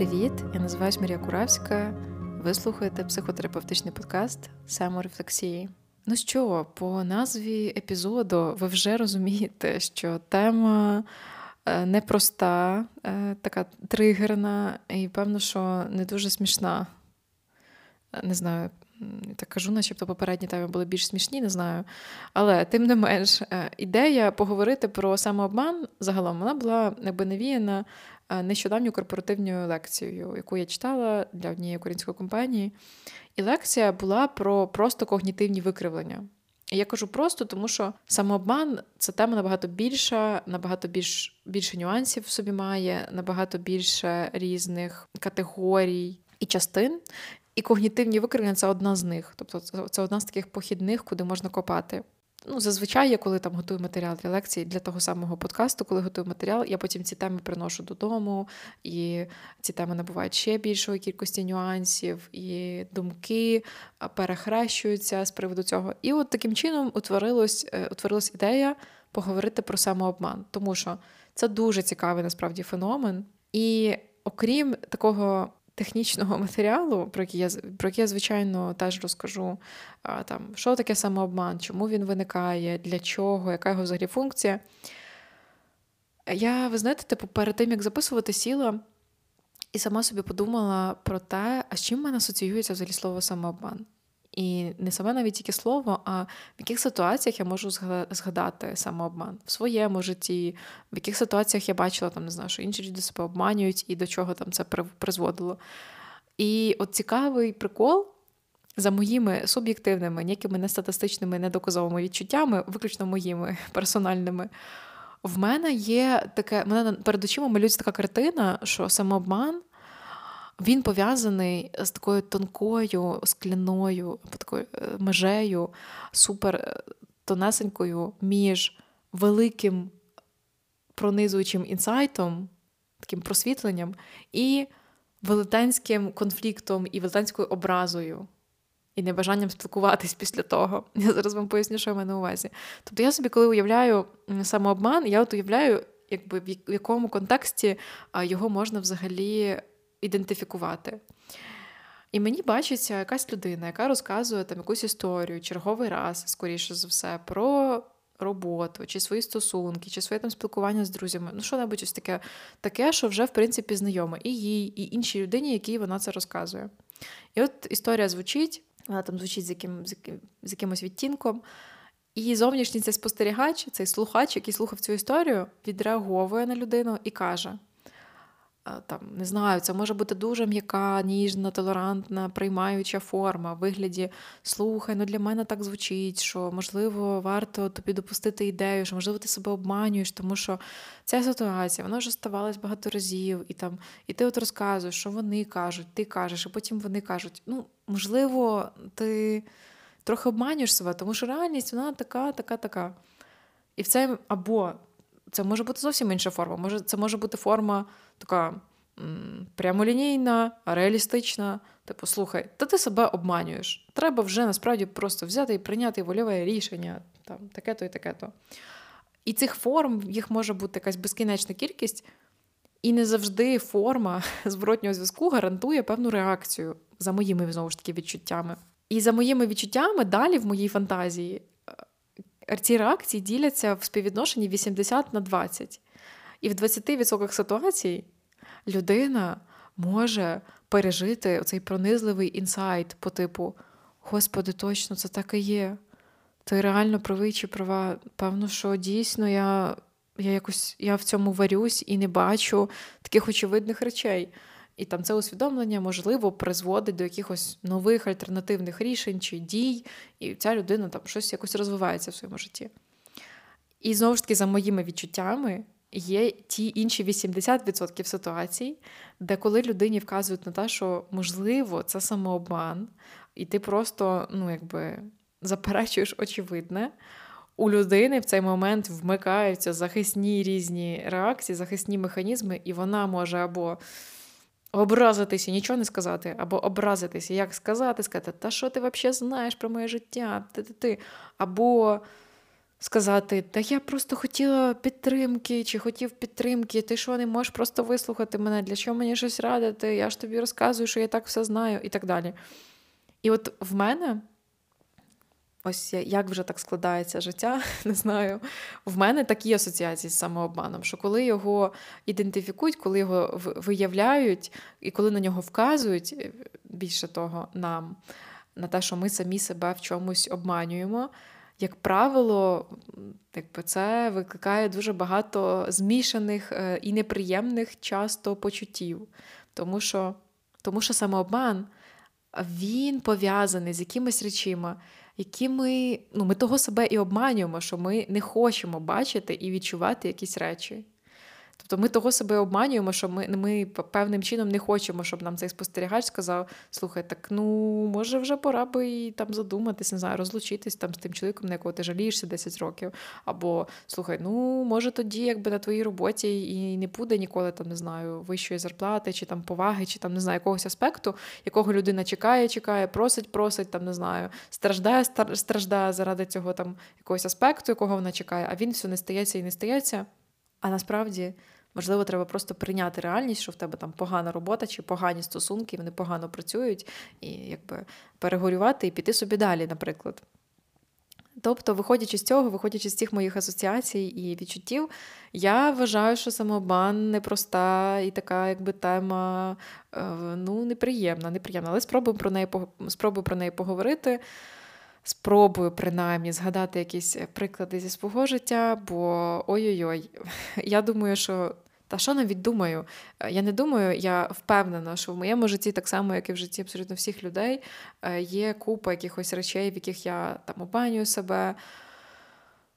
привіт! Я називаюсь Марія Куравська. Ви слухаєте психотерапевтичний подкаст саморефлексії. Ну що, по назві епізоду ви вже розумієте, що тема е, непроста, е, така тригерна, і певно, що не дуже смішна. Е, не знаю, так кажу, начебто попередні теми були більш смішні, не знаю. Але тим не менш, ідея поговорити про самообман загалом вона була якби навіяна нещодавньою корпоративною лекцією, яку я читала для однієї української компанії. І лекція була про просто когнітивні викривлення. І я кажу просто, тому що самообман це тема набагато більша, набагато більш, більше нюансів в собі має, набагато більше різних категорій і частин. І когнітивні викривлення це одна з них. Тобто це одна з таких похідних, куди можна копати. Ну, зазвичай я коли там готую матеріал для лекцій для того самого подкасту, коли готую матеріал, я потім ці теми приношу додому, і ці теми набувають ще більшої кількості нюансів, і думки перехрещуються з приводу цього. І от таким чином утворилась, е, утворилась ідея поговорити про самообман, тому що це дуже цікавий насправді феномен. І окрім такого технічного матеріалу, про який я про який я, звичайно, теж розкажу, там, що таке самообман, чому він виникає, для чого, яка його взагалі функція. Я, ви знаєте, типу, перед тим, як записувати, сіла і сама собі подумала про те, а з чим в мене асоціюється взагалі слово самообман. І не саме навіть тільки слово, а в яких ситуаціях я можу згадати самообман в своєму житті, в яких ситуаціях я бачила там, не знаю, що інші люди себе обманюють і до чого там це призводило. І от цікавий прикол за моїми суб'єктивними, ніякими не статистичними, недоказовими відчуттями, виключно моїми персональними. В мене є таке, мене перед очима малюється така картина, що самообман він пов'язаний з такою тонкою скляною, такою е, межею, супер е, тонесенькою між великим пронизуючим інсайтом, таким просвітленням, і велетенським конфліктом і велетенською образою. І небажанням спілкуватись після того. Я зараз вам поясню, що в мене на увазі. Тобто я собі, коли уявляю самообман, я от уявляю, якби в якому контексті його можна взагалі ідентифікувати. І мені бачиться якась людина, яка розказує там якусь історію, черговий раз, скоріше за все, про роботу, чи свої стосунки, чи своє там спілкування з друзями. Ну, що небудь ось таке, таке, що вже, в принципі, знайоме і їй, і іншій людині, якій вона це розказує. І от історія звучить, вона там звучить з яким, з, яким, з якимось відтінком. І зовнішній цей спостерігач, цей слухач, який слухав цю історію, відреаговує на людину і каже: там не знаю, це може бути дуже м'яка, ніжна, толерантна, приймаюча форма в вигляді слухай, ну для мене так звучить, що можливо варто тобі допустити ідею, що можливо ти себе обманюєш, тому що ця ситуація вона вже ставалась багато разів, і там, і ти от розказуєш, що вони кажуть, ти кажеш, і потім вони кажуть, ну можливо, ти трохи обманюєш себе, тому що реальність вона така, така, така. І в це або це може бути зовсім інша форма. Може, Це може бути форма така прямолінійна, реалістична. Типу, слухай, та ти себе обманюєш. Треба вже насправді просто взяти і прийняти вольове рішення, там, таке-то і таке-то. І цих форм їх може бути якась безкінечна кількість, і не завжди форма зворотнього зв'язку гарантує певну реакцію за моїми знову ж таки відчуттями. І за моїми відчуттями далі в моїй фантазії ці реакції діляться в співвідношенні 80 на 20. І в 20% ситуацій людина може пережити цей пронизливий інсайт по типу: Господи, точно, це так і є. Ти реально правий чи права. Певно, що дійсно я я якось я в цьому варюсь і не бачу таких очевидних речей. І там це усвідомлення, можливо, призводить до якихось нових альтернативних рішень чи дій, і ця людина там щось якось розвивається в своєму житті. І знову ж таки, за моїми відчуттями, є ті інші 80% ситуацій, де коли людині вказують на те, що можливо це самообман, і ти просто ну, якби заперечуєш очевидне. У людини в цей момент вмикаються захисні різні реакції, захисні механізми, і вона може або образитися, нічого не сказати, або образитися, як сказати, сказати, та що ти взагалі знаєш про моє життя? Ти-ти-ти. Або сказати, та я просто хотіла підтримки, чи хотів підтримки, ти що не можеш просто вислухати мене, для чого мені щось радити? Я ж тобі розказую, що я так все знаю, і так далі. І от в мене. Ось як вже так складається життя, не знаю. В мене такі асоціації з самообманом, що коли його ідентифікують, коли його виявляють і коли на нього вказують, е, більше того, нам, на те, що ми самі себе в чомусь обманюємо, як правило, якби це викликає дуже багато змішаних е, і неприємних часто почуттів. Тому що, Тому що самообман він пов'язаний з якимись речима які ми ну, ми того себе і обманюємо, що ми не хочемо бачити і відчувати якісь речі. Тобто ми того себе обманюємо, що ми ми певним чином не хочемо, щоб нам цей спостерігач сказав: слухай, так ну може вже пора би і там задуматись, не знаю, розлучитись там з тим чоловіком, на якого ти жалієшся 10 років. Або слухай, ну може тоді, якби на твоїй роботі і не буде ніколи там, не знаю, вищої зарплати, чи там поваги, чи там не знаю, якогось аспекту, якого людина чекає, чекає, просить, просить, там не знаю, страждає, страждає заради цього там якогось аспекту, якого вона чекає, а він все не стається і не стається. А насправді, можливо, треба просто прийняти реальність, що в тебе там погана робота чи погані стосунки, вони погано працюють, і якби перегорювати і піти собі далі, наприклад. Тобто, виходячи з цього, виходячи з цих моїх асоціацій і відчуттів, я вважаю, що самообман непроста і така, якби тема е, ну, неприємна, неприємна. Але спробую про неї спробую про неї поговорити спробую принаймні згадати якісь е, приклади зі свого життя, бо ой-ой-ой, я думаю, що. Та що навіть думаю? Е, я не думаю, я впевнена, що в моєму житті, так само, як і в житті абсолютно всіх людей, е, є купа якихось речей, в яких я там обманюю себе,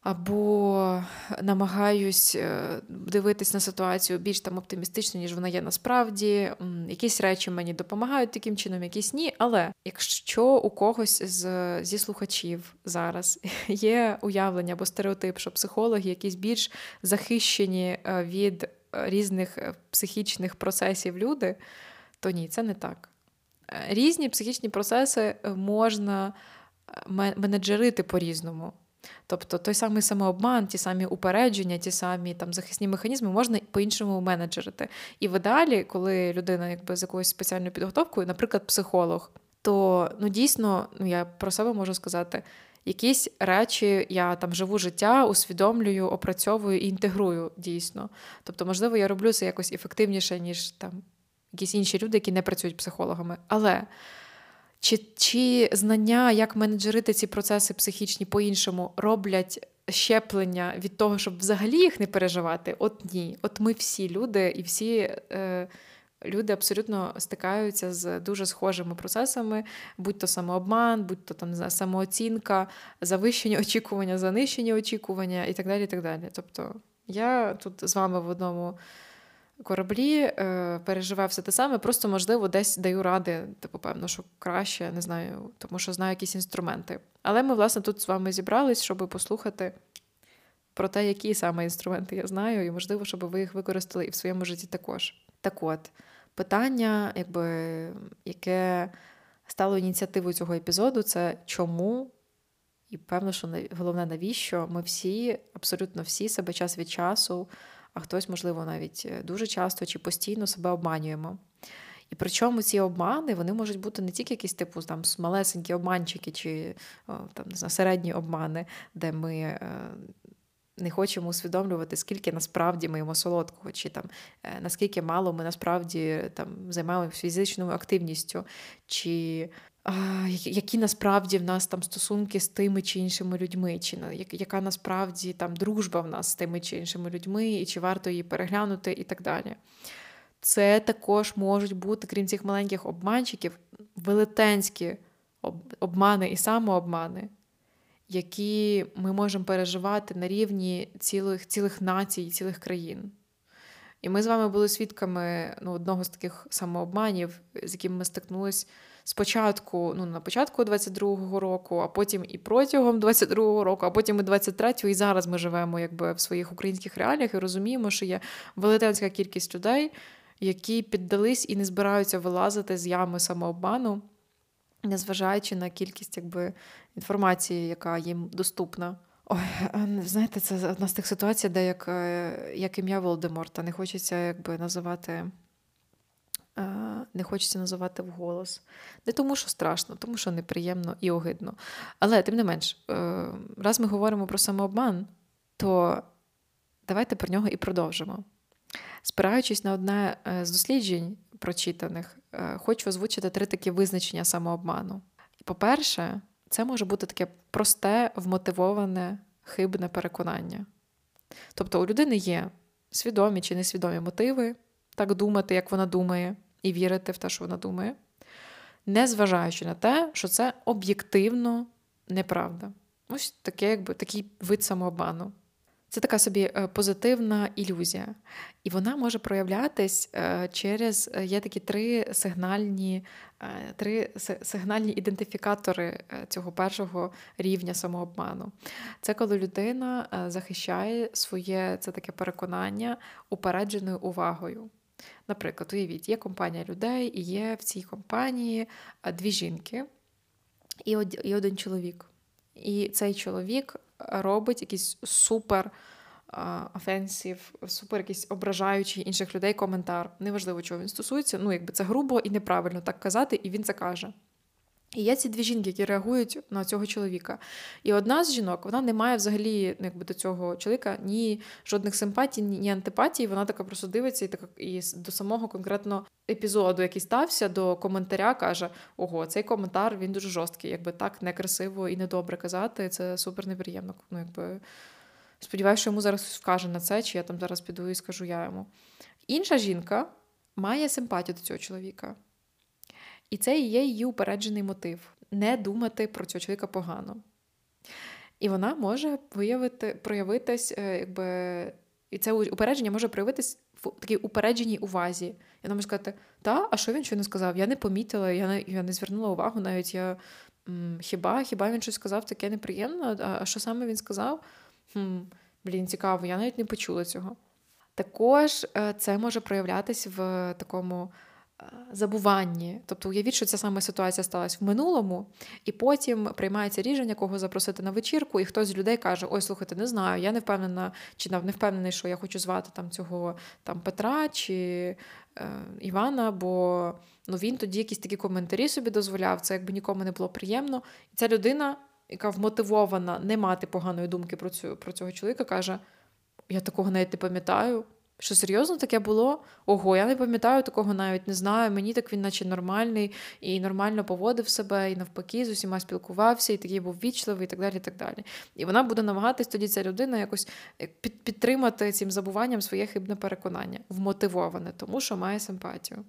або намагаюсь е, дивитись на ситуацію більш там оптимістично, ніж вона є насправді. Якісь речі мені допомагають таким чином, якісь ні. Але якщо у когось з, зі слухачів зараз є уявлення або стереотип, що психологи якісь більш захищені е, від різних е, психічних процесів люди, то ні, це не так. Різні психічні процеси можна менеджерити по-різному. Тобто той самий самообман, ті самі упередження, ті самі там захисні механізми можна по-іншому менеджерити. І в ідеалі, коли людина якби з якоюсь спеціальною підготовкою, наприклад, психолог, то ну дійсно, ну я про себе можу сказати. Якісь речі я там живу життя, усвідомлюю, опрацьовую і інтегрую дійсно. Тобто, можливо, я роблю це якось ефективніше, ніж там якісь інші люди, які не працюють психологами. Але чи чи знання, як менеджерити ці процеси психічні по-іншому, роблять щеплення від того, щоб взагалі їх не переживати? От ні. От ми всі люди, і всі е, люди абсолютно стикаються з дуже схожими процесами, будь то самообман, будь то там самооцінка, завищені очікування, занищені очікування і так далі. І так далі. Тобто я тут з вами в одному кораблі е, переживав все те саме, просто, можливо, десь даю ради, типу, певно, що краще, не знаю, тому що знаю якісь інструменти. Але ми, власне, тут з вами зібрались, щоб послухати про те, які саме інструменти я знаю, і, можливо, щоб ви їх використали і в своєму житті також. Так от, питання, якби, яке стало ініціативою цього епізоду, це чому. І певно, що головне, навіщо ми всі, абсолютно всі себе час від часу а хтось, можливо, навіть е, дуже часто чи постійно себе обманюємо. І причому ці обмани вони можуть бути не тільки якісь типу там малесенькі обманчики чи там не знаю, середні обмани, де ми е, не хочемо усвідомлювати, скільки насправді ми їмо солодкого, чи там е, наскільки мало ми насправді там займаємося фізичною активністю, чи які насправді в нас там стосунки з тими чи іншими людьми, чи яка насправді там дружба в нас з тими чи іншими людьми, і чи варто її переглянути, і так далі. Це також можуть бути, крім цих маленьких обманчиків, велетенські обмани і самообмани, які ми можемо переживати на рівні цілих цілих націй, цілих країн. І ми з вами були свідками ну, одного з таких самообманів, з яким ми стикнулися спочатку, ну на початку 22-го року, а потім і протягом 22-го року, а потім і 23-го, і зараз ми живемо якби в своїх українських реаліях і розуміємо, що є велетенська кількість людей, які піддались і не збираються вилазити з ями самообману, незважаючи на кількість якби, інформації, яка їм доступна. Ой, знаєте, це одна з тих ситуацій, де як е, як ім'я Волдеморта, не хочеться якби називати. Е, не хочеться називати вголос. Не тому, що страшно, тому що неприємно і огидно. Але, тим не менш, е, раз ми говоримо про самообман, то давайте про нього і продовжимо. Спираючись на одне з досліджень прочитаних, хочу озвучити три такі визначення самообману. По-перше, це може бути таке просте, вмотивоване, хибне переконання. Тобто у людини є свідомі чи несвідомі мотиви так думати, як вона думає, і вірити в те, що вона думає, незважаючи на те, що це об'єктивно неправда. Ось таке, якби такий вид самообману. Це така собі е, позитивна ілюзія. І вона може проявлятись е, через е, є такі три сигнальні три сигнальні ідентифікатори цього першого рівня самообману. Це коли людина захищає своє це таке переконання упередженою увагою. Наприклад, уявіть, є компанія людей, і є в цій компанії дві жінки і один чоловік. І цей чоловік робить якийсь супер офенсів, супер якийсь ображаючий інших людей коментар. Неважливо, чого він стосується. Ну, якби це грубо і неправильно так казати, і він це каже. І є ці дві жінки, які реагують на цього чоловіка. І одна з жінок вона не має взагалі ну, якби, до цього чоловіка ні жодних симпатій, ні антипатій. Вона така просто дивиться і така і до самого конкретно епізоду, який стався, до коментаря, каже: Ого, цей коментар він дуже жорсткий, якби так некрасиво і недобре казати. Це супер неприємно. Ну, якби Сподіваюся, що йому зараз вкаже на це, чи я там зараз піду і скажу я йому. Інша жінка має симпатію до цього чоловіка. І це і є її упереджений мотив не думати про цього чоловіка погано. І вона може виявити, проявитись, е, якби, і це упередження може проявитись в такій упередженій увазі. І вона може сказати, та, а що він що не сказав? Я не помітила, я не я не звернула увагу, навіть я м, хіба хіба він щось сказав таке неприємно? А, а що саме він сказав? Хм, Блін, цікаво, я навіть не почула цього. Також е, це може проявлятись в такому забуванні. Тобто, уявіть, що ця саме ситуація сталася в минулому, і потім приймається рішення, кого запросити на вечірку, і хтось з людей каже: Ой, слухайте, не знаю, я не впевнена, чи не впевнений, що я хочу звати там цього там Петра чи е, Івана, бо ну, він тоді якісь такі коментарі собі дозволяв, це якби нікому не було приємно. І ця людина яка вмотивована не мати поганої думки про цю, про цього чоловіка, каже: Я такого навіть не пам'ятаю. Що серйозно таке було? Ого, я не пам'ятаю, такого навіть не знаю. Мені так він, наче нормальний, і нормально поводив себе, і навпаки, з усіма спілкувався, і такий був вічливий, і так далі. І так далі. І вона буде намагатись тоді ця людина якось е, підтримати цим забуванням своє хибне переконання, вмотивоване, тому що має симпатію.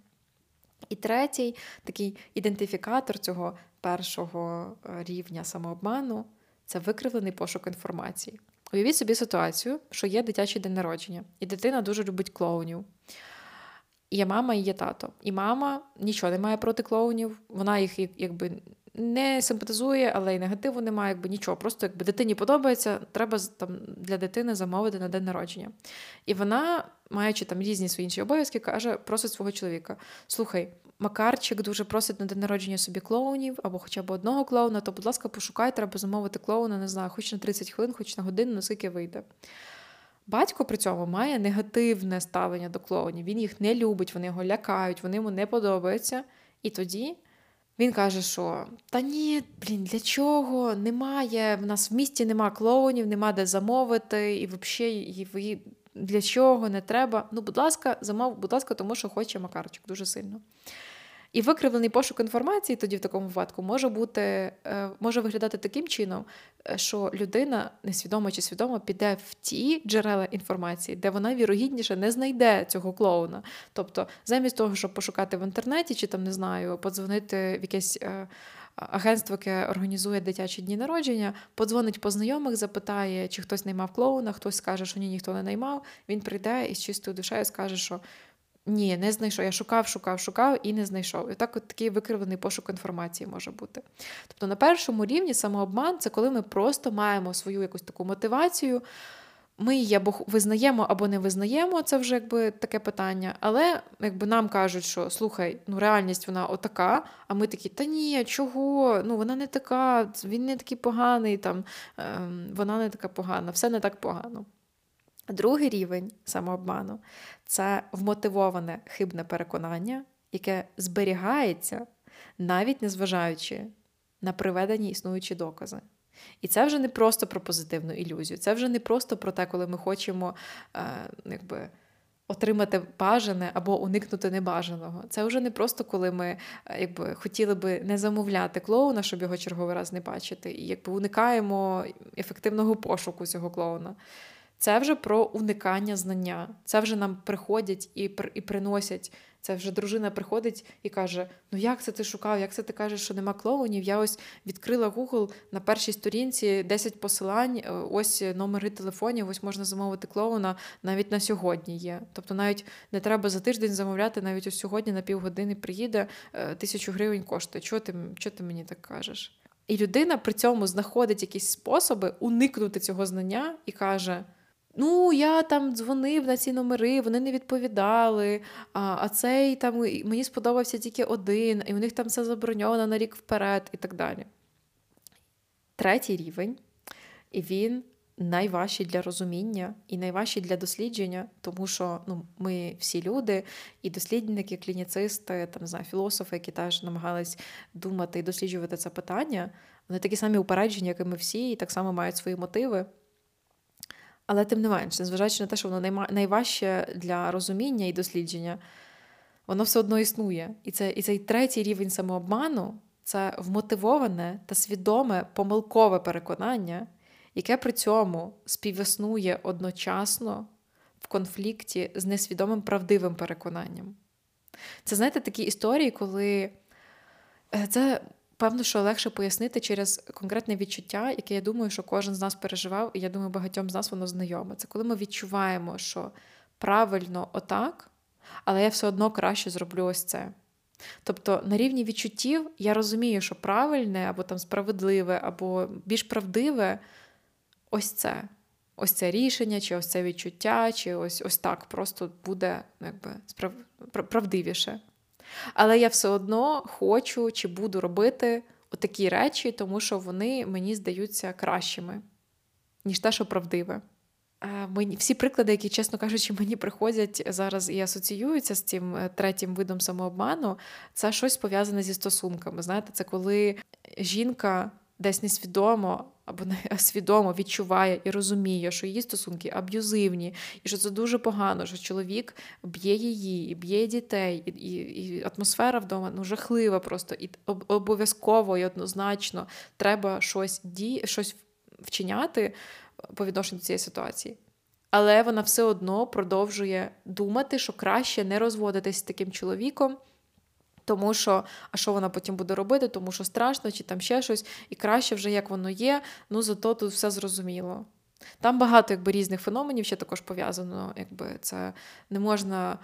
І третій такий ідентифікатор цього першого е, рівня самообману це викривлений пошук інформації. Уявіть собі ситуацію, що є дитячий день народження, і дитина дуже любить клоунів. Є мама і є тато. І мама нічого не має проти клоунів, вона їх якби не симпатизує, але й негативу немає, якби нічого. Просто якби дитині подобається, треба там для дитини замовити на день народження. І вона, маючи там різні свої інші обов'язки, каже, просить свого чоловіка: слухай. Макарчик дуже просить на день народження собі клоунів або хоча б одного клоуна, то, будь ласка, пошукай, треба замовити клоуна, не знаю, хоч на 30 хвилин, хоч на годину, наскільки вийде. Батько при цьому має негативне ставлення до клоунів. Він їх не любить, вони його лякають, вони йому не подобаються. І тоді він каже, що та ні, блін, для чого? Немає. В нас в місті нема клоунів, нема де замовити, і взагалі для чого не треба. Ну, будь ласка, замов, будь ласка, тому що хоче Макарчик дуже сильно. І викривлений пошук інформації тоді в такому випадку може бути, е, може виглядати таким чином, е, що людина несвідомо чи свідомо піде в ті джерела інформації, де вона вірогідніше не знайде цього клоуна. Тобто, замість того, щоб пошукати в інтернеті, чи там не знаю, подзвонити в якесь. Е, агентство, яке організує дитячі дні народження, подзвонить по знайомих, запитає, чи хтось наймав клоуна, хтось скаже, що ні, ніхто не наймав. Він прийде і з чистою душею скаже, що ні, не знайшов. Я шукав, шукав, шукав і не знайшов. І так от такий викривлений пошук інформації може бути. Тобто на першому рівні самообман це коли ми просто маємо свою якусь таку мотивацію. ми її або визнаємо, або не визнаємо, це вже якби таке питання. Але якби нам кажуть, що слухай, ну реальність вона отака, а ми такі, та ні, чого? Ну вона не така, він не такий поганий, там, ем, вона не така погана, все не так погано. Другий рівень самообману це вмотивоване хибне переконання, яке зберігається, навіть незважаючи на приведені існуючі докази. І це вже не просто про позитивну ілюзію, це вже не просто про те, коли ми хочемо е, якби, отримати бажане або уникнути небажаного. Це вже не просто коли ми е, якби, хотіли би не замовляти клоуна, щоб його черговий раз не бачити, і якби уникаємо ефективного пошуку цього клоуна. Це вже про уникання знання. Це вже нам приходять і і приносять. Це вже дружина приходить і каже: Ну як це ти шукав? Як це ти кажеш, що нема клоунів? Я ось відкрила Google на першій сторінці 10 посилань, е, ось номери телефонів, ось можна замовити клоуна навіть на сьогодні є. Тобто навіть не треба за тиждень замовляти, навіть ось сьогодні на півгодини приїде, е, тисячу гривень коштує. Чого ти, чого ти мені так кажеш? І людина при цьому знаходить якісь способи уникнути цього знання і каже. Ну, я там дзвонив на ці номери, вони не відповідали. А а цей там мені сподобався тільки один, і у них там все заброньовано на рік вперед, і так далі. Третій рівень, і він найважчий для розуміння і найважчий для дослідження, тому що ну, ми всі люди, і дослідники, клініцисти, там, знаю, філософи, які теж намагались думати і досліджувати це питання, вони такі самі упереджені, як і ми всі, і так само мають свої мотиви. Але тим не менш, незважаючи на те, що воно найважче для розуміння і дослідження, воно все одно існує. І це, і цей третій рівень самообману це вмотивоване та свідоме помилкове переконання, яке при цьому співіснує одночасно в конфлікті з несвідомим правдивим переконанням. Це, знаєте, такі історії, коли е, це Певно, що легше пояснити через конкретне відчуття, яке я думаю, що кожен з нас переживав, і я думаю, багатьом з нас воно знайоме. Це коли ми відчуваємо, що правильно отак, але я все одно краще зроблю ось це. Тобто на рівні відчуттів я розумію, що правильне або там справедливе, або більш правдиве ось це. Ось це рішення, чи ось це відчуття, чи ось ось так просто буде ну, якби, справ... правдивіше. Але я все одно хочу чи буду робити такі речі, тому що вони мені здаються кращими, ніж те, що правдиве. Мені всі приклади, які, чесно кажучи, мені приходять зараз і асоціюються з цим е, третім видом самообману, це щось пов'язане зі стосунками. Знаєте, це коли жінка десь несвідомо або свідомо відчуває і розуміє, що її стосунки аб'юзивні, і що це дуже погано, що чоловік б'є її, і б'є дітей, і, і, і атмосфера вдома ну, жахлива просто. І обов'язково і однозначно треба щось ді, щось вчиняти по відношенню до цієї ситуації. Але вона все одно продовжує думати, що краще не розводитись з таким чоловіком. Тому що, а що вона потім буде робити, тому що страшно, чи там ще щось, і краще вже як воно є, ну зато тут все зрозуміло. Там багато якби, різних феноменів ще також пов'язано, якби це не можна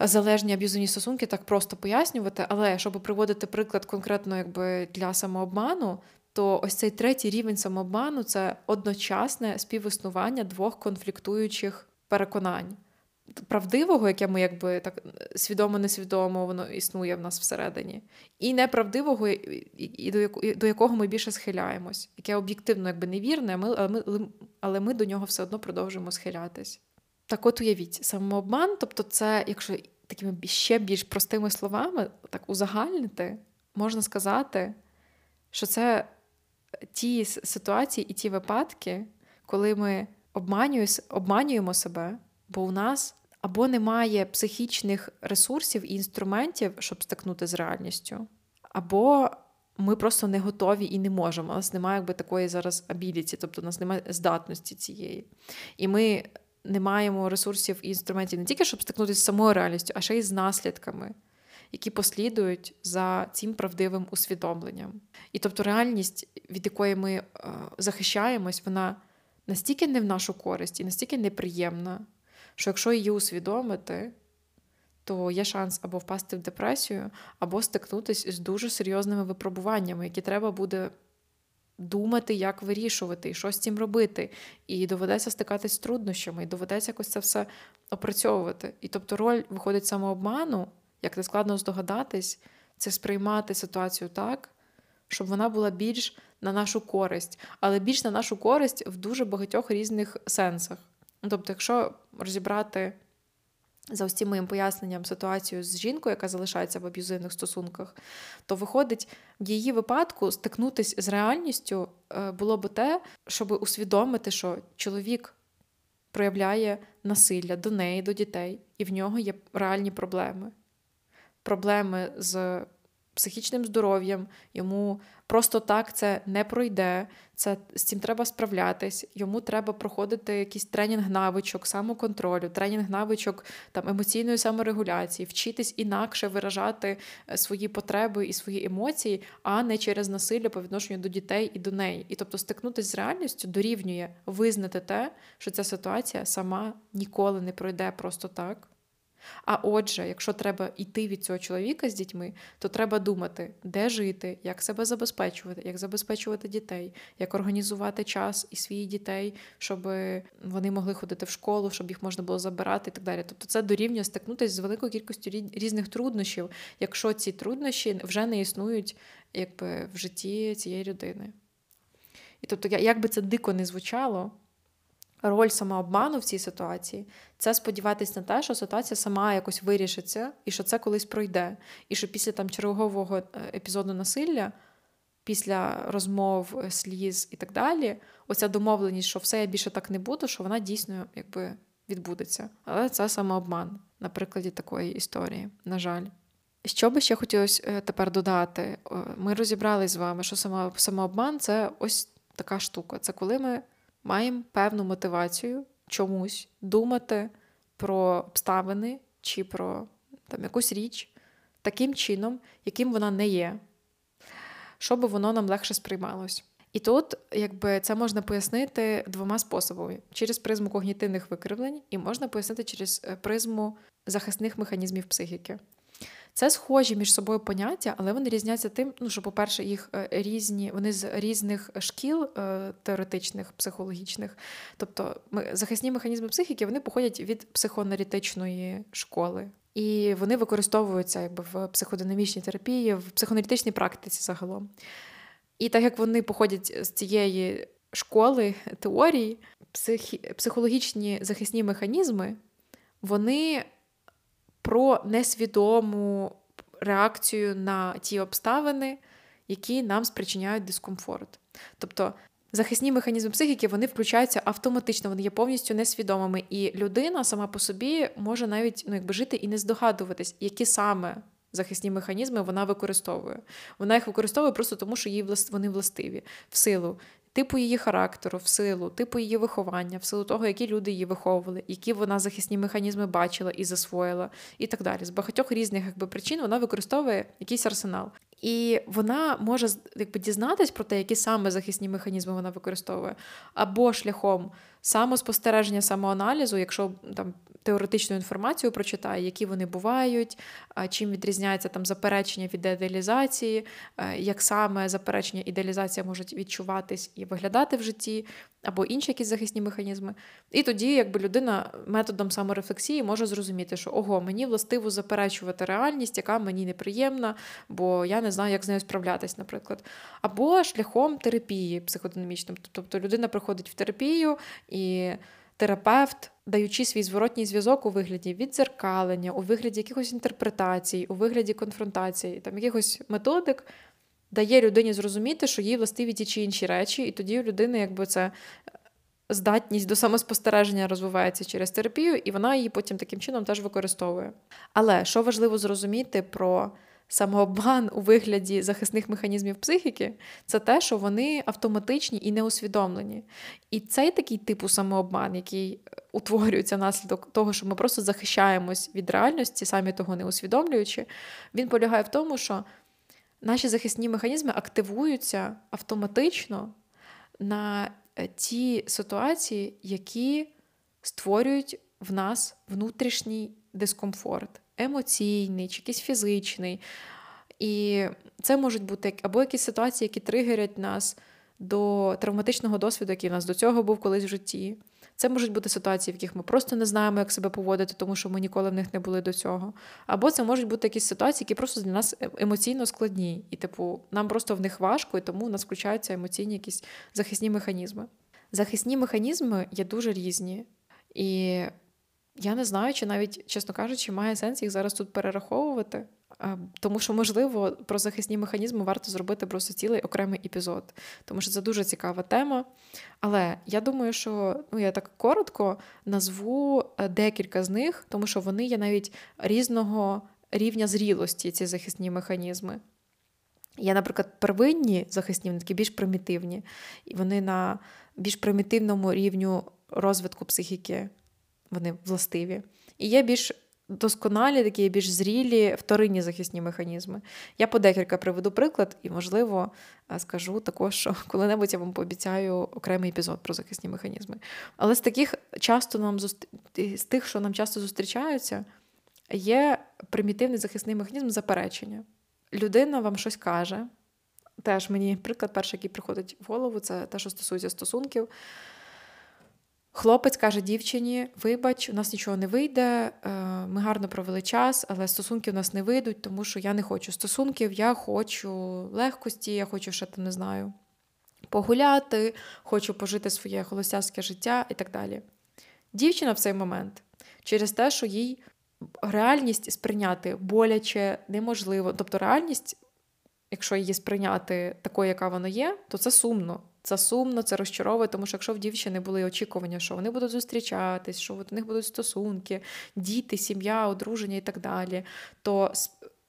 залежні аб'юзивні стосунки так просто пояснювати, але щоб приводити приклад конкретно якби, для самообману, то ось цей третій рівень самообману це одночасне співіснування двох конфліктуючих переконань правдивого, яке ми якби так свідомо-несвідомо воно існує в нас всередині, і неправдивого, і до якого ми більше схиляємось, яке об'єктивно якби невірне, але ми, але ми до нього все одно продовжуємо схилятись. Так от уявіть, самообман, тобто, це, якщо такими ще більш простими словами, так узагальнити, можна сказати, що це ті ситуації і ті випадки, коли ми обманюємо себе, бо у нас або немає психічних ресурсів і інструментів, щоб стикнути з реальністю, або ми просто не готові і не можемо. У нас немає якби такої зараз абіліті, тобто у нас немає здатності цієї. І ми не маємо ресурсів і інструментів не тільки, щоб стикнутися з самою реальністю, а ще й з наслідками. Які послідують за цим правдивим усвідомленням. І тобто реальність, від якої ми е, захищаємось, вона настільки не в нашу користь і настільки неприємна, що якщо її усвідомити, то є шанс або впасти в депресію, або стикнутися з дуже серйозними випробуваннями, які треба буде думати, як вирішувати, і що з цим робити. І доведеться стикатись з труднощами, і доведеться якось це все опрацьовувати. І тобто роль виходить самообману, як не складно здогадатись, це сприймати ситуацію так, щоб вона була більш на нашу користь, але більш на нашу користь в дуже багатьох різних сенсах. Тобто, якщо розібрати за ось моїм поясненням ситуацію з жінкою, яка залишається в аб'юзивних стосунках, то виходить в її випадку стикнутися з реальністю е, було б те, щоб усвідомити, що чоловік проявляє насилля до неї, до дітей, і в нього є реальні проблеми. Проблеми з психічним здоров'ям, йому просто так це не пройде. Це з цим треба справлятись. Йому треба проходити якийсь тренінг навичок, самоконтролю, тренінг навичок там емоційної саморегуляції, вчитись інакше виражати е, свої потреби і свої емоції, а не через насилля по відношенню до дітей і до неї. І тобто стикнутися з реальністю дорівнює визнати те, що ця ситуація сама ніколи не пройде просто так. А отже, якщо треба йти від цього чоловіка з дітьми, то треба думати, де жити, як себе забезпечувати, як забезпечувати дітей, як організувати час і свої дітей, щоб вони могли ходити в школу, щоб їх можна було забирати і так далі. Тобто це дорівнює стикнутися з великою кількістю різних труднощів, якщо ці труднощі вже не існують якби, в житті цієї людини. І тобто, як би це дико не звучало роль самообману в цій ситуації це сподіватися на те, що ситуація сама якось вирішиться, і що це колись пройде. І що після там чергового е, епізоду насилля, після розмов, е, сліз і так далі, оця домовленість, що все я більше так не буду, що вона дійсно якби відбудеться. Але це самообман на прикладі такої історії, на жаль. Що би ще хотілося е, тепер додати? Ми розібрали з вами, що самообман це ось така штука. Це коли ми маємо певну мотивацію чомусь думати про обставини чи про там, якусь річ таким чином, яким вона не є, щоб воно нам легше сприймалось. І тут, якби це можна пояснити двома способами: через призму когнітивних викривлень, і можна пояснити через е, призму захисних механізмів психіки. Це схожі між собою поняття, але вони різняться тим, ну що, по-перше, їх е, різні, вони з різних шкіл е, теоретичних, психологічних. Тобто захисні механізми психіки вони походять від психоаналітичної школи. І вони використовуються якби в психодинамічній терапії, в психоаналітичній практиці загалом. І так як вони походять з цієї школи теорії, психі... психологічні захисні механізми, вони про несвідому реакцію на ті обставини, які нам спричиняють дискомфорт. Тобто захисні механізми психіки вони включаються автоматично, вони є повністю несвідомими. І людина сама по собі може навіть ну, якби жити і не здогадуватись, які саме. Захисні механізми вона використовує. Вона їх використовує просто тому, що їй вони властиві в силу типу її характеру, в силу, типу її виховання, в силу того, які люди її виховували, які вона захисні механізми бачила і засвоїла, і так далі. З багатьох різних якби, причин вона використовує якийсь арсенал. І вона може якби, дізнатись про те, які саме захисні механізми вона використовує, або шляхом самоспостереження, самоаналізу, якщо там теоретичну інформацію прочитає, які вони бувають, чим відрізняється там заперечення від ідеалізації, як саме заперечення ідеалізація можуть відчуватись і виглядати в житті, або інші якісь захисні механізми. І тоді, якби людина методом саморефлексії може зрозуміти, що ого, мені властиво заперечувати реальність, яка мені неприємна, бо я не знаю, як з нею справлятись, наприклад. Або шляхом терапії психодинамічним. Тобто людина приходить в терапію терапевт, даючи свій зворотній зв'язок у вигляді відзеркалення, у вигляді якихось інтерпретацій, у вигляді конфронтації, там якихось методик, дає людині зрозуміти, що їй властиві ті чи інші речі, і тоді у людини якби це. Здатність до самоспостереження розвивається через терапію, і вона її потім таким чином теж використовує. Але що важливо зрозуміти про самообман у вигляді захисних механізмів психіки, це те, що вони автоматичні і неусвідомлені. І цей такий типу самообман, який е, утворюється внаслідок того, що ми просто захищаємось від реальності, самі того не усвідомлюючи, він полягає в тому, що наші захисні механізми активуються автоматично на е, ті ситуації, які створюють в нас внутрішній дискомфорт емоційний, чи якийсь фізичний. І це можуть бути або якісь ситуації, які тригерять нас до травматичного досвіду, який у нас до цього був колись в житті. Це можуть бути ситуації, в яких ми просто не знаємо, як себе поводити, тому що ми ніколи в них не були до цього. Або це можуть бути якісь ситуації, які просто для нас е, емоційно складні. І, типу, нам просто в них важко, і тому у нас включаються емоційні якісь захисні механізми. Захисні механізми є дуже різні. І я не знаю, чи навіть, чесно кажучи, має сенс їх зараз тут перераховувати. Тому що, можливо, про захисні механізми варто зробити просто цілий окремий епізод, тому що це дуже цікава тема. Але я думаю, що ну, я так коротко назву е, декілька з них, тому що вони є навіть різного рівня зрілості, ці захисні механізми. Є, наприклад, первинні захисні, вони такі більш примітивні, і вони на більш примітивному рівню розвитку психіки, вони властиві. І є більш досконалі, такі більш зрілі вторинні захисні механізми. Я по декілька приведу приклад, і, можливо, е, скажу також, що коли-небудь я вам пообіцяю окремий епізод про захисні механізми. Але з таких часто нам з тих, що нам часто зустрічаються, є примітивний захисний механізм заперечення. Людина вам щось каже. Теж мені приклад, перший, який приходить в голову, це те, що стосується стосунків. Хлопець каже дівчині: Вибач, у нас нічого не вийде, е, ми гарно провели час, але стосунки у нас не вийдуть, тому що я не хочу стосунків, я хочу легкості, я хочу ще там не знаю, погуляти, хочу пожити своє холостяцьке життя і так далі. Дівчина в цей момент через те, що їй реальність сприйняти боляче неможливо. Тобто реальність, якщо її сприйняти такою, яка вона є, то це сумно. Це сумно, це розчаровує, тому що якщо в дівчини були очікування, що вони будуть зустрічатись, що у них будуть стосунки, діти, сім'я, одруження і так далі, то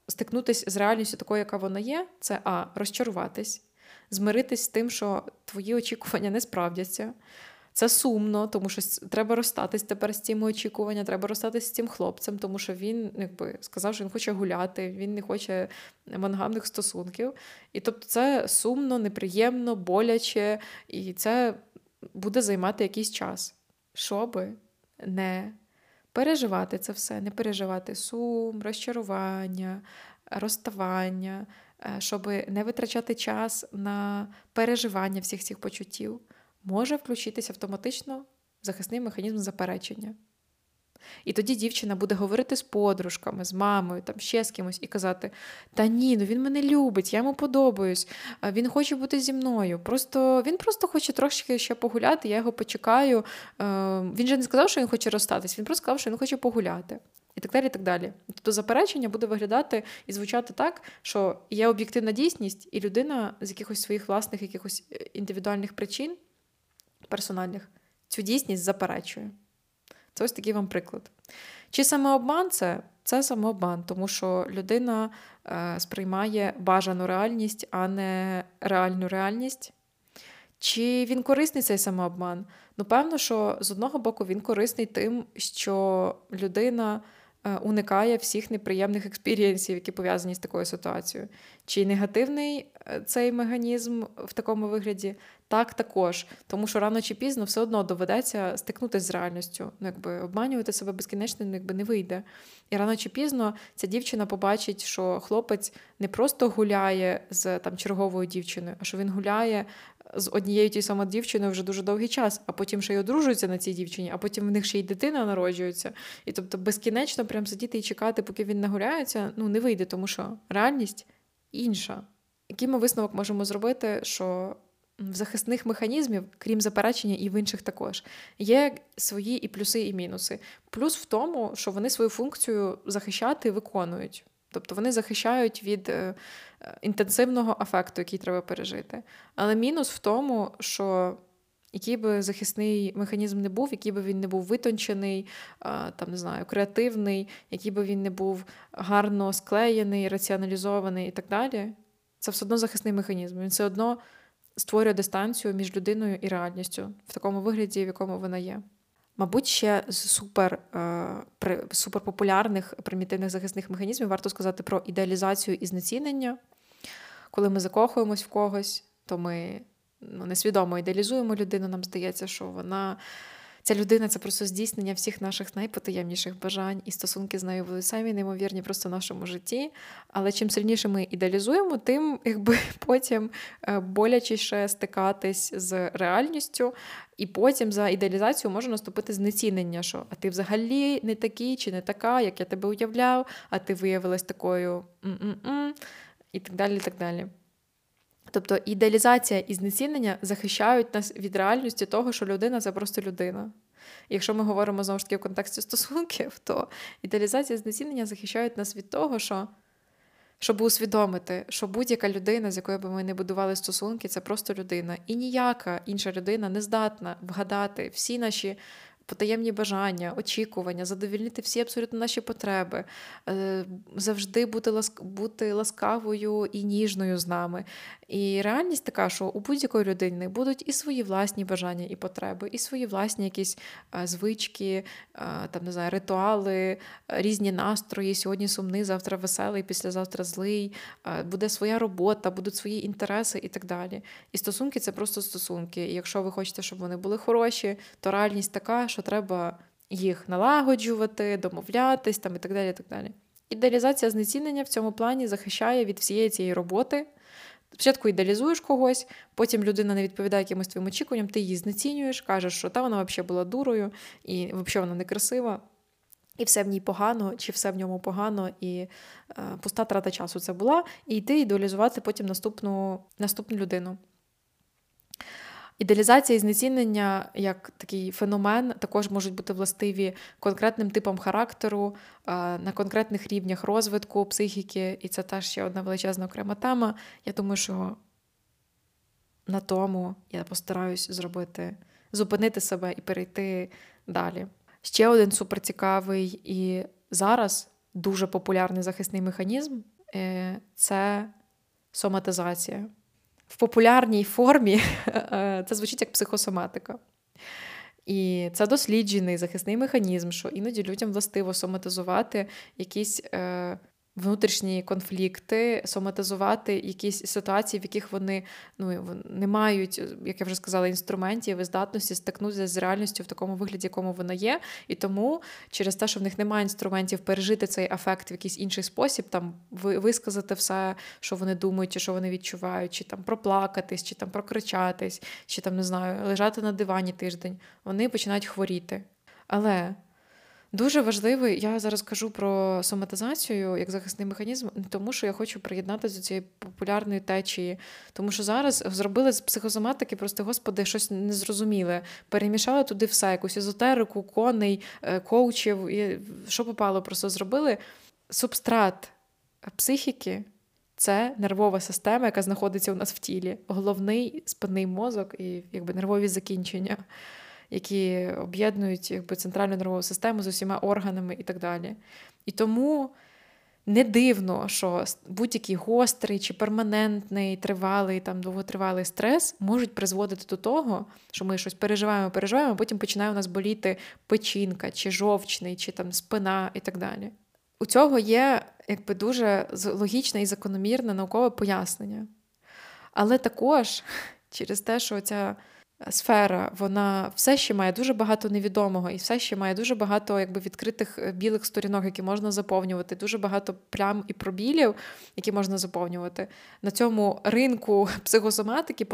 стикнутися з реальністю такою, яка вона є, це а розчаруватись, змиритись з тим, що твої очікування не справдяться. Це сумно, тому що треба розстатись тепер з цими очікуваннями, треба розстатись з цим хлопцем, тому що він якби сказав, що він хоче гуляти, він не хоче моногамних стосунків. І тобто це сумно, неприємно, боляче, і це буде займати якийсь час, щоби не переживати це все, не переживати сум, розчарування, розставання, е, щоб не витрачати час на переживання всіх цих почуттів може включитися автоматично захисний механізм заперечення. І тоді дівчина буде говорити з подружками, з мамою, там ще з кимось, і казати: Та ні, ну він мене любить, я йому подобаюсь, він хоче бути зі мною. Просто Він просто хоче трошки ще погуляти, я його почекаю. Він же не сказав, що він хоче розстатись, він просто сказав, що він хоче погуляти. І так далі. і так далі. Тобто заперечення буде виглядати і звучати так, що є об'єктивна дійсність, і людина з якихось своїх власних якихось е, індивідуальних причин персональних, цю дійсність заперечує. Це ось такий вам приклад. Чи самообман це? Це самообман, тому що людина е, сприймає бажану реальність, а не реальну реальність. Чи він корисний цей самообман? Ну, певно, що з одного боку він корисний тим, що людина уникає всіх неприємних experience ів, які пов'язані з такою ситуацією. Чи негативний е, цей механізм в такому вигляді? Так, також. Тому що рано чи пізно все одно доведеться стикнутися з реальністю. Ну, якби Обманювати себе безкінечно ну, якби, не вийде. І рано чи пізно ця дівчина побачить, що хлопець не просто гуляє з там черговою дівчиною, а що він гуляє з однією тією самою дівчиною вже дуже довгий час, а потім ще й одружуються на цій дівчині, а потім в них ще й дитина народжується. І тобто безкінечно прям сидіти і чекати, поки він нагуляється, ну не вийде, тому що реальність інша. Який ми висновок можемо зробити, що в захисних механізмів, крім заперечення, і в інших також, є свої і плюси, і мінуси. Плюс в тому, що вони свою функцію захищати виконують. Тобто вони захищають від е, інтенсивного афекту, який треба пережити. Але мінус в тому, що який би захисний механізм не був, який би він не був витончений, там не знаю, креативний, який би він не був гарно склеєний, раціоналізований і так далі, це все одно захисний механізм. Він все одно створює дистанцію між людиною і реальністю в такому вигляді, в якому вона є. Мабуть, ще з супер е, суперпопулярних примітивних захисних механізмів варто сказати про ідеалізацію і знецінення. Коли ми закохуємось в когось, то ми ну, несвідомо ідеалізуємо людину, нам здається, що вона ця людина це просто здійснення всіх наших найпотаємніших бажань, і стосунки з нею були самі неймовірні просто в нашому житті. Але чим сильніше ми ідеалізуємо, тим якби потім е, болячіше стикатись з реальністю, і потім за ідеалізацію може наступити знецінення, що а ти взагалі не такий чи не така, як я тебе уявляв, а ти виявилась такою м-м-м, і так далі. і так далі. Тобто ідеалізація і знецінення захищають нас від реальності того, що людина це просто людина. Якщо ми говоримо знову ж таки в контексті стосунків, то ідеалізація і знецінення захищають нас від того, що щоб усвідомити, що будь-яка людина, з якою би ми не будували стосунки, це просто людина. І ніяка інша людина не здатна вгадати всі наші потаємні бажання, очікування, задовільнити всі абсолютно наші потреби, е, завжди бути ласк... бути ласкавою і ніжною з нами. І реальність така, що у будь-якої людини будуть і свої власні бажання і потреби, і свої власні якісь е, звички, е, там не знаю, ритуали, різні настрої. Сьогодні сумний, завтра веселий, післязавтра злий, буде своя робота, будуть свої інтереси і так далі. І стосунки це просто стосунки. І якщо ви хочете, щоб вони були хороші, то реальність така, що що треба їх налагоджувати, домовлятись там і так далі. І так далі. Ідеалізація знецінення в цьому плані захищає від всієї цієї роботи. Спочатку ідеалізуєш когось, потім людина не відповідає якимось твоїм очікуванням, ти її знецінюєш, кажеш, що та вона взагалі була дурою, і взагалі вона некрасива, і все в ній погано, чи все в ньому погано, і е, пуста трата часу це була, і йти ідеалізувати потім наступну, наступну людину. Ідеалізація і знецінення як такий феномен також можуть бути властиві конкретним типам характеру, на конкретних рівнях розвитку психіки, і це теж ще одна величезна окрема тема. Я думаю, що на тому я постараюсь зробити, зупинити себе і перейти далі. Ще один суперцікавий і зараз дуже популярний захисний механізм е, це соматизація в популярній формі е, це звучить як психосоматика. І це досліджений захисний механізм, що іноді людям властиво соматизувати якісь е, внутрішні конфлікти, соматизувати якісь ситуації, в яких вони ну, не мають, як я вже сказала, інструментів і здатності стикнутися з реальністю в такому вигляді, якому вона є. І тому через те, що в них немає інструментів пережити цей афект в якийсь інший спосіб, там висказати все, що вони думають, чи що вони відчувають, чи там проплакатись, чи там прокричатись, чи там не знаю, лежати на дивані тиждень, вони починають хворіти. Але Дуже важливий, я зараз кажу про соматизацію як захисний механізм, не тому що я хочу приєднатися до цієї популярної течії, тому що зараз зробили з психосоматики, просто господи, щось незрозуміле. Перемішали туди все, якусь езотерику, коней, е, коучів, і що попало, просто зробили субстрат психіки. Це нервова система, яка знаходиться у нас в тілі, головний спинний мозок і якби нервові закінчення які об'єднують якби, центральну нервову систему з усіма органами і так далі. І тому не дивно, що будь-який гострий чи перманентний, тривалий, там, довготривалий стрес можуть призводити до того, що ми щось переживаємо, переживаємо, а потім починає у нас боліти печінка, чи жовчний, чи там спина і так далі. У цього є якби дуже логічне і закономірне наукове пояснення. Але також через те, що ця сфера, вона все ще має дуже багато невідомого і все ще має дуже багато якби, відкритих е, білих сторінок, які можна заповнювати, дуже багато плям і пробілів, які можна заповнювати. На цьому ринку психосоматики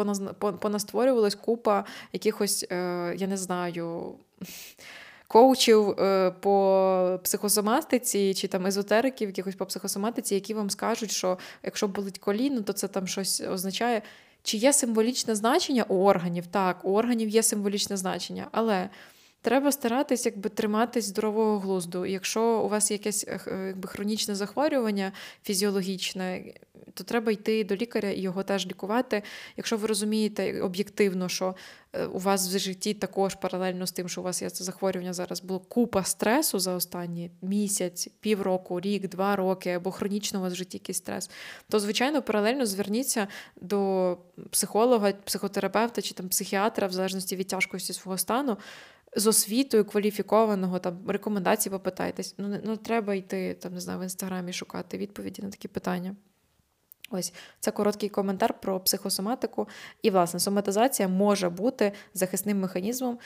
понастворювалась купа якихось, е, я не знаю. Коучів е, по психосоматиці чи там езотериків, якихось по психосоматиці, які вам скажуть, що якщо болить коліно, то це там щось означає. Чи є символічне значення у органів? Так, у органів є символічне значення, але треба старатись якби триматись здорового глузду. Якщо у вас якесь е, якби, хронічне захворювання фізіологічне, то треба йти до лікаря і його теж лікувати. Якщо ви розумієте об'єктивно, що е, у вас в житті також паралельно з тим, що у вас є це захворювання зараз, було купа стресу за останні місяць, півроку, рік, два роки, або хронічно у вас в житті якийсь стрес, то звичайно паралельно зверніться до психолога, психотерапевта чи там психіатра, в залежності від тяжкості свого стану з освітою кваліфікованого там рекомендацій попитайтесь. Ну не ну, треба йти там, не знаю, в інстаграмі шукати відповіді на такі питання. Ось це короткий коментар про психосоматику. І, власне, соматизація може бути захисним механізмом,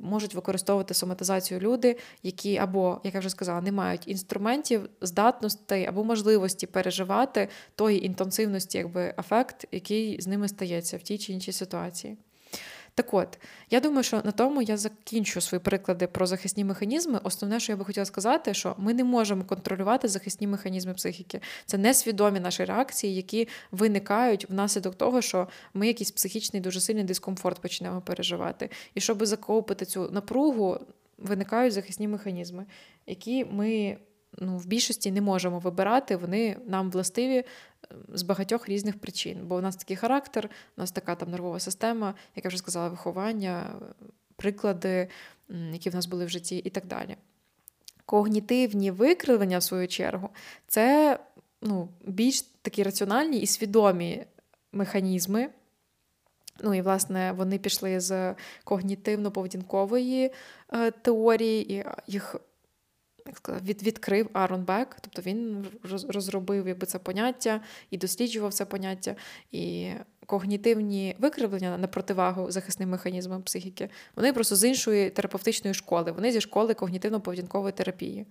можуть використовувати соматизацію люди, які або, як я вже сказала, не мають інструментів, здатностей або можливості переживати тої інтенсивності, якби ефект, який з ними стається в тій чи іншій ситуації. Так от, я думаю, що на тому я закінчу свої приклади про захисні механізми. Основне, що я би хотіла сказати, що ми не можемо контролювати захисні механізми психіки. Це несвідомі наші реакції, які виникають внаслідок того, що ми якийсь психічний дуже сильний дискомфорт почнемо переживати. І щоб закопити цю напругу, виникають захисні механізми, які ми ну, в більшості не можемо вибирати, вони нам властиві з багатьох різних причин. Бо у нас такий характер, у нас така там нервова система, як я вже сказала, виховання, приклади, які в нас були в житті, і так далі. Когнітивні викривлення, в свою чергу, це ну, більш такі раціональні і свідомі механізми. Ну і, власне, вони пішли з когнітивно-поведінкової е, теорії, і їх як сказати, від, відкрив Арон Бек, тобто він розробив якби, це поняття і досліджував це поняття. І когнітивні викривлення на противагу захисним механізмам психіки, вони просто з іншої терапевтичної школи, вони зі школи когнітивно-поведінкової терапії.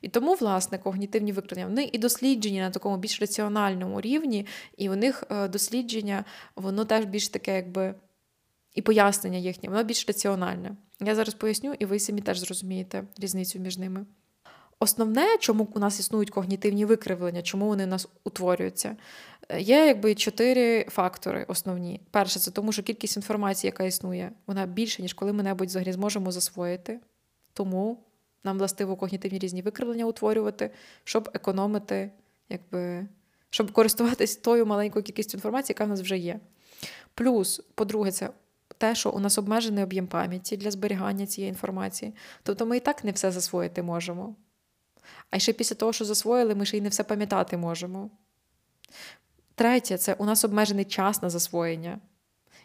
І тому, власне, когнітивні викривлення вони і досліджені на такому більш раціональному рівні, і у них е, дослідження, воно теж більш таке, якби. І пояснення їхнє, воно більш раціональне. Я зараз поясню, і ви самі теж зрозумієте різницю між ними. Основне, чому у нас існують когнітивні викривлення, чому вони у нас утворюються, є якби чотири фактори основні. Перше, це тому, що кількість інформації, яка існує, вона більше, ніж коли ми небудь взагалі зможемо засвоїти. Тому нам властиво когнітивні різні викривлення утворювати, щоб економити, якби, щоб користуватись тою маленькою кількістю інформації, яка в нас вже є. Плюс, по-друге, це те, що у нас обмежений об'єм пам'яті для зберігання цієї інформації. Тобто ми і так не все засвоїти можемо. А ще після того, що засвоїли, ми ще й не все пам'ятати можемо. Третє, це у нас обмежений час на засвоєння,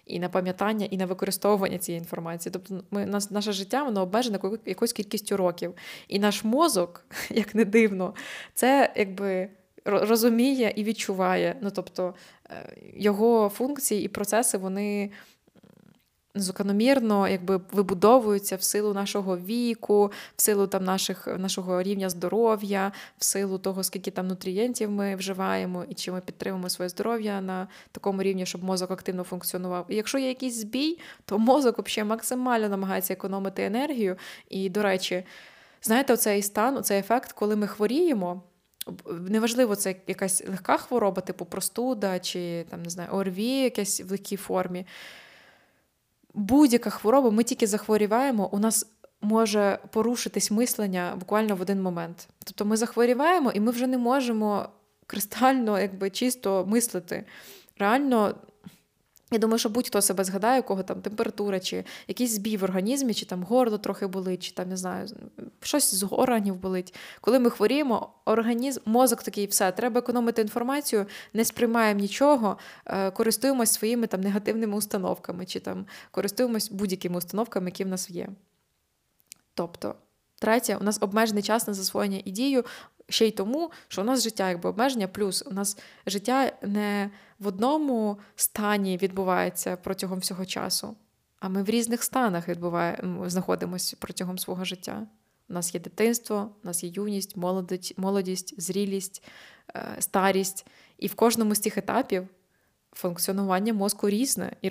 і на пам'ятання, і на використовування цієї інформації. Тобто, ми, наше життя воно обмежене якоюсь кількістю років. І наш мозок, як не дивно, це якби розуміє і відчуває. Ну, тобто, е, його функції і процеси, вони закономірно якби вибудовуються в силу нашого віку, в силу там наших, нашого рівня здоров'я, в силу того, скільки там нутрієнтів ми вживаємо, і чи ми підтримуємо своє здоров'я на такому рівні, щоб мозок активно функціонував. І якщо є якийсь збій, то мозок взагалі максимально намагається економити енергію. І, до речі, знаєте, оцей стан, оцей ефект, коли ми хворіємо. Неважливо, це якась легка хвороба, типу простуда, чи там не знаю, ОРВІ, якась в легкій формі будь-яка хвороба, ми тільки захворіваємо, у нас може порушитись мислення буквально в один момент. Тобто ми захворіваємо, і ми вже не можемо кристально, якби чисто мислити. Реально я думаю, що будь-хто себе згадає, у кого там температура, чи якийсь збій в організмі, чи там горло трохи болить, чи там не знаю, щось з органів болить. Коли ми хворіємо, організм, мозок такий, все, треба економити інформацію, не сприймаємо нічого, е, користуємось своїми там негативними установками, чи там користуємось будь-якими установками, які в нас є. Тобто, третє, у нас обмежений час на засвоєння і дію, ще й тому, що у нас життя якби обмеження, плюс у нас життя не в одному стані відбувається протягом всього часу, а ми в різних станах відбуває, знаходимося протягом свого життя. У нас є дитинство, у нас є юність, молодість, молодість зрілість, е, старість. І в кожному з цих етапів функціонування мозку різне. І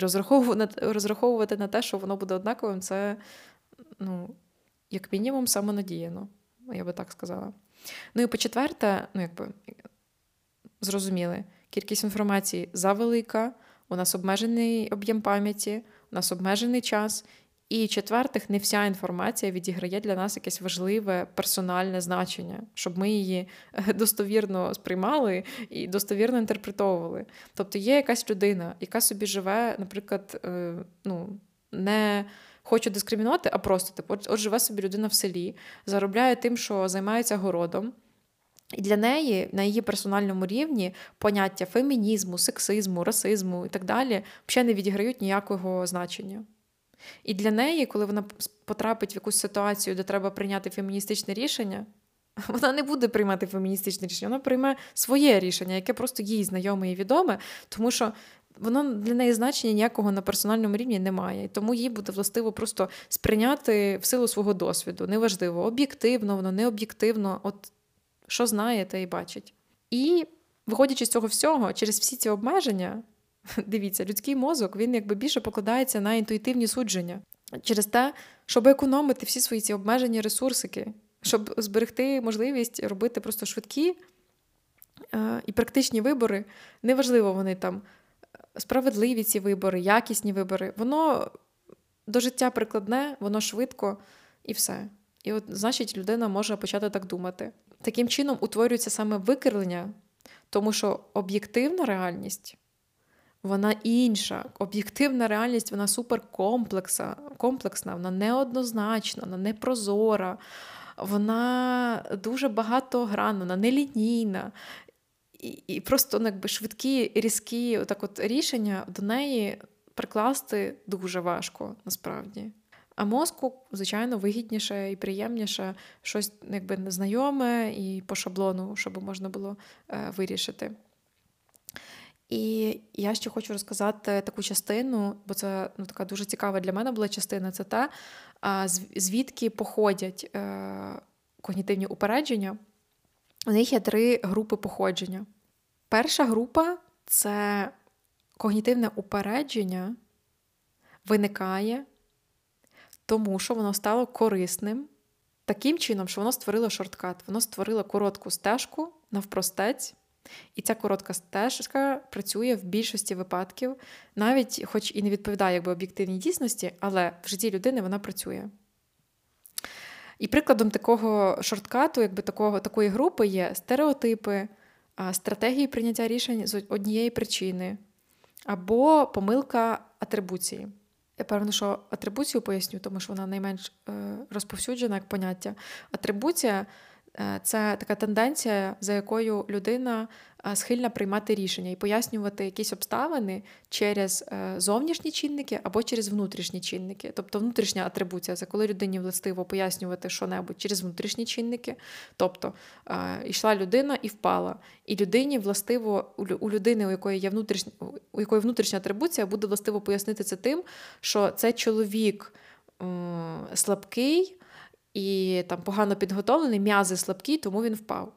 розраховувати на те, що воно буде однаковим, це, ну, як мінімум, самонадіяно, я би так сказала. Ну і по-четверте, ну якби зрозуміли, кількість інформації завелика, у нас обмежений об'єм пам'яті, у нас обмежений час. І четвертих, не вся інформація відіграє для нас якесь важливе персональне значення, щоб ми її е, достовірно сприймали і достовірно інтерпретовували. Тобто є якась людина, яка собі живе, наприклад, е, ну, не хочу дискримінувати, а просто типу, от живе собі людина в селі, заробляє тим, що займається городом. І для неї на її персональному рівні поняття фемінізму, сексизму, расизму і так далі взагалі не відіграють ніякого значення. І для неї, коли вона потрапить в якусь ситуацію, де треба прийняти феміністичне рішення, Вона не буде приймати феміністичне рішення, вона прийме своє рішення, яке просто їй знайоме і відоме, тому що воно для неї значення ніякого на персональному рівні немає. Тому їй буде властиво просто сприйняти в силу свого досвіду. Неважливо, об'єктивно, воно не об'єктивно, от що знає, те і бачить. І виходячи з цього всього, через всі ці обмеження, дивіться, людський мозок він якби більше покладається на інтуїтивні судження через те, щоб економити всі свої ці обмежені ресурсики, щоб зберегти можливість робити просто швидкі е, і практичні вибори. Неважливо, вони там справедливі ці вибори, якісні вибори. Воно до життя прикладне, воно швидко і все. І от, значить, людина може почати так думати. Таким чином утворюється саме викривлення, тому що об'єктивна реальність. Вона інша. Об'єктивна реальність, вона суперкомплексна, комплексна, вона неоднозначна, вона непрозора, вона дуже багатогранна, нелінійна і і просто ну, якби, швидкі, різкі отак от рішення до неї прикласти дуже важко насправді. А мозку, звичайно, вигідніше і приємніше щось якби незнайоме і по шаблону, щоб можна було е, вирішити. І я ще хочу розказати таку частину, бо це ну, така дуже цікава для мене була частина. Це те, звідки походять е, когнітивні упередження. У них є три групи походження. Перша група це когнітивне упередження виникає, тому що воно стало корисним таким чином, що воно створило шорткат, воно створило коротку стежку навпростець. І ця коротка стежка працює в більшості випадків, навіть хоч і не відповідає якби, об'єктивній дійсності, але в житті людини вона працює. І прикладом такого шорткату, якби такого, такої групи є стереотипи, стратегії прийняття рішень з однієї причини, або помилка атрибуції. Я певно, що атрибуцію поясню, тому що вона найменш е, розповсюджена як поняття. Атрибуція Е, це така тенденція, за якою людина схильна приймати рішення і пояснювати якісь обставини через е, зовнішні чинники або через внутрішні чинники. Тобто внутрішня атрибуція це коли людині властиво пояснювати що-небудь через внутрішні чинники. Тобто йшла людина і впала. І людині властиво у людини, у якої є внутрішня, у якої внутрішня атрибуція, буде властиво пояснити це тим, що це чоловік слабкий і там погано підготовлений, м'язи слабкі, тому він впав.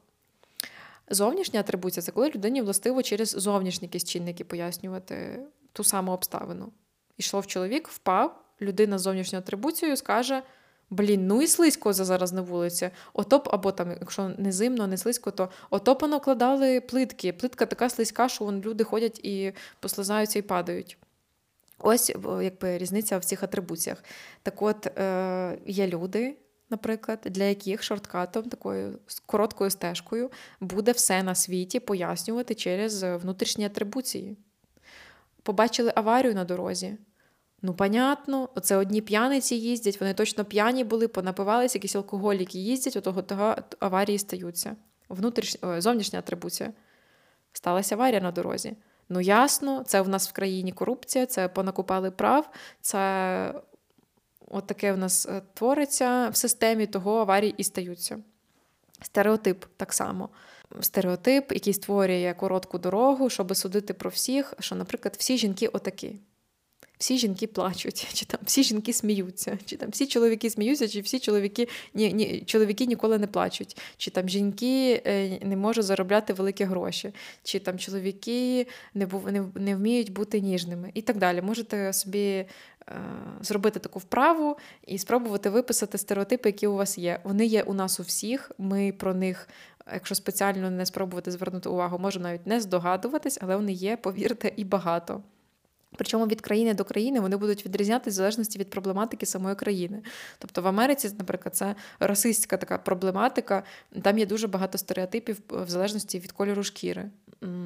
Зовнішня атрибуція це коли людині властиво через зовнішні якісь чинники пояснювати ту саму обставину. Ішов чоловік, впав, людина з зовнішньою атрибуцією скаже: Блін, ну і слизько зараз на вулиці. Ото б, або там, якщо не зимно, не слизько, то ото понакладали плитки. Плитка така слизька, що вон люди ходять і послизаються і падають. Ось якби різниця в цих атрибуціях. Так от, е, є люди, наприклад, для яких шорткатом, такою короткою стежкою, буде все на світі пояснювати через внутрішні атрибуції. Побачили аварію на дорозі. Ну, понятно, оце одні п'яниці їздять, вони точно п'яні були, понапивалися, якісь алкоголіки їздять, отого того аварії стаються. Внутріш... Зовнішня атрибуція. Сталася аварія на дорозі. Ну, ясно, це в нас в країні корупція, це понакупали прав, це от таке в нас е, твориться в системі, того аварії і стаються. Стереотип так само. Стереотип, який створює коротку дорогу, щоб судити про всіх, що, наприклад, всі жінки отакі. Всі жінки плачуть, чи там всі жінки сміються, чи там всі чоловіки сміються, чи всі чоловіки ні, ні, чоловіки ніколи не плачуть, чи там жінки е, не можуть заробляти великі гроші, чи там чоловіки не не, не вміють бути ніжними і так далі. Можете собі зробити таку вправу і спробувати виписати стереотипи, які у вас є. Вони є у нас у всіх. Ми про них, якщо спеціально не спробувати звернути увагу, можемо навіть не здогадуватись, але вони є, повірте, і багато. Причому від країни до країни вони будуть відрізнятися в залежності від проблематики самої країни. Тобто в Америці, наприклад, це расистська така проблематика, там є дуже багато стереотипів в залежності від кольору шкіри.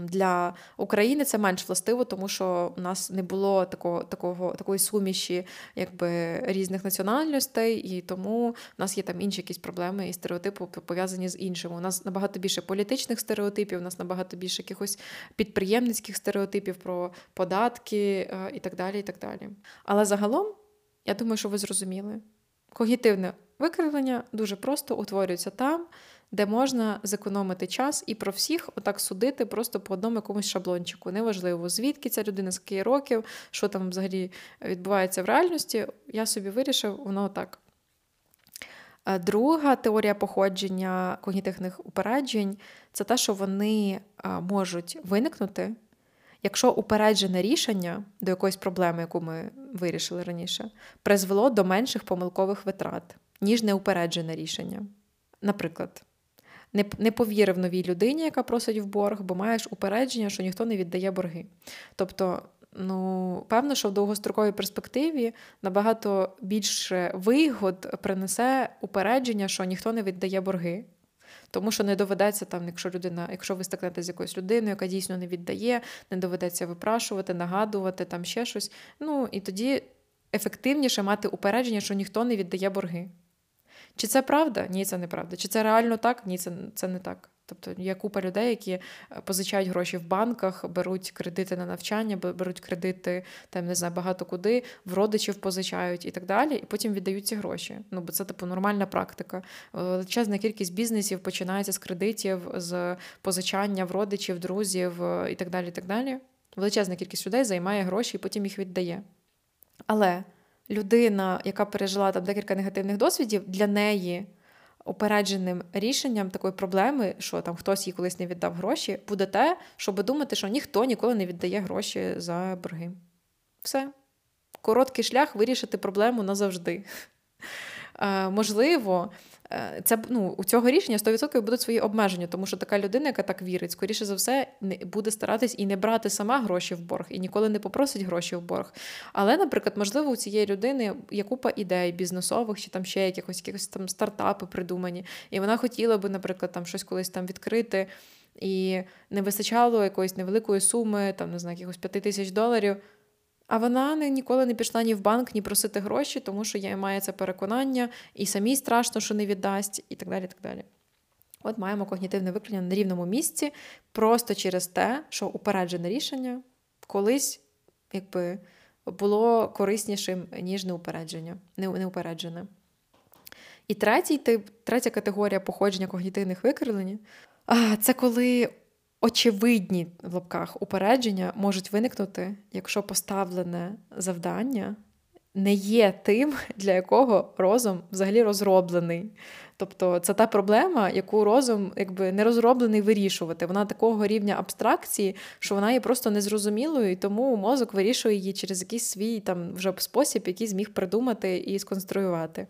Для України це менш властиво, тому що у нас не було такого, такого, такої суміші якби, різних національностей, і тому в нас є там інші якісь проблеми і стереотипи пов'язані з іншими. У нас набагато більше політичних стереотипів, у нас набагато більше якихось підприємницьких стереотипів про податки е, і так далі. і так далі. Але загалом, я думаю, що ви зрозуміли. Когітивне викривлення дуже просто утворюється там, де можна зекономити час і про всіх отак судити просто по одному якомусь шаблончику. Неважливо, звідки ця людина, скільки років, що там взагалі відбувається в реальності. Я собі вирішив, воно так. Друга теорія походження когнітивних упереджень це те, що вони можуть виникнути, якщо упереджене рішення до якоїсь проблеми, яку ми вирішили раніше, призвело до менших помилкових витрат, ніж неупереджене рішення. Наприклад, не не повірив новій людині, яка просить в борг, бо маєш упередження, що ніхто не віддає борги. Тобто, ну, певно, що в довгостроковій перспективі набагато більше вигод принесе упередження, що ніхто не віддає борги. Тому що не доведеться там, якщо людина, якщо ви стикнете з якоюсь людиною, яка дійсно не віддає, не доведеться випрашувати, нагадувати там ще щось. Ну і тоді ефективніше мати упередження, що ніхто не віддає борги. Чи це правда? Ні, це неправда. Чи це реально так? Ні, це, це не так. Тобто є купа людей, які е, позичають гроші в банках, беруть кредити на навчання, беруть кредити там не знаю, багато куди, в родичів позичають і так далі, і потім віддають ці гроші. Ну бо це типу нормальна практика. Величезна кількість бізнесів починається з кредитів, з позичання в родичів, друзів е, і так далі. і так далі. Величезна кількість людей займає гроші і потім їх віддає. Але людина, яка пережила там декілька негативних досвідів, для неї опередженим рішенням такої проблеми, що там хтось їй колись не віддав гроші, буде те, щоб думати, що ніхто ніколи не віддає гроші за борги. Все. Короткий шлях вирішити проблему назавжди. Е, можливо, Е, це ну, у цього рішення 100% будуть свої обмеження, тому що така людина, яка так вірить, скоріше за все, не буде старатись і не брати сама гроші в борг, і ніколи не попросить гроші в борг. Але, наприклад, можливо, у цієї людини є купа ідей бізнесових чи там ще якихось якихось там стартапи придумані, і вона хотіла би, наприклад, там щось колись там відкрити. І не вистачало якоїсь невеликої суми, там не знаю, якихось п'яти тисяч доларів. А вона не, ніколи не пішла ні в банк, ні просити гроші, тому що є, має це переконання, і самій страшно, що не віддасть, і так далі. так далі. От маємо когнітивне викликання на рівному місці, просто через те, що упереджене рішення колись якби, було кориснішим, ніж неупередження, неупереджене. І третій третя категорія походження когнітивних викривлень це коли очевидні в лапках упередження можуть виникнути, якщо поставлене завдання не є тим, для якого розум взагалі розроблений. Тобто це та проблема, яку розум якби не розроблений вирішувати. Вона такого рівня абстракції, що вона є просто незрозумілою, і тому мозок вирішує її через якийсь свій там вже спосіб, який зміг придумати і сконструювати.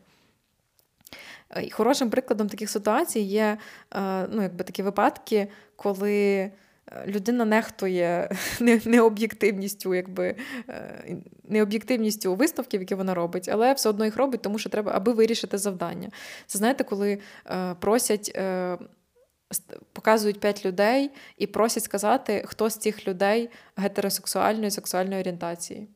Е, Хорошим прикладом таких ситуацій є е, ну, якби такі випадки, коли е, людина нехтує необ'єктивністю, якби необ'єктивністю висновків, які вона робить, але все одно їх робить, тому що треба, аби вирішити завдання. Це знаєте, коли просять. Показують п'ять людей і просять сказати, хто з цих людей гетеросексуальної сексуальної орієнтації.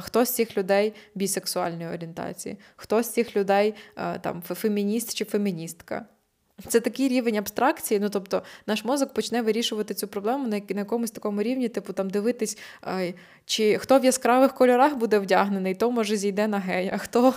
Хто з цих людей бісексуальної орієнтації, хто з цих людей там фемініст чи феміністка. Це такий рівень абстракції. Ну тобто, наш мозок почне вирішувати цю проблему на якомусь такому рівні, типу там дивитись, чи хто в яскравих кольорах буде вдягнений, то може зійде на гея. Хто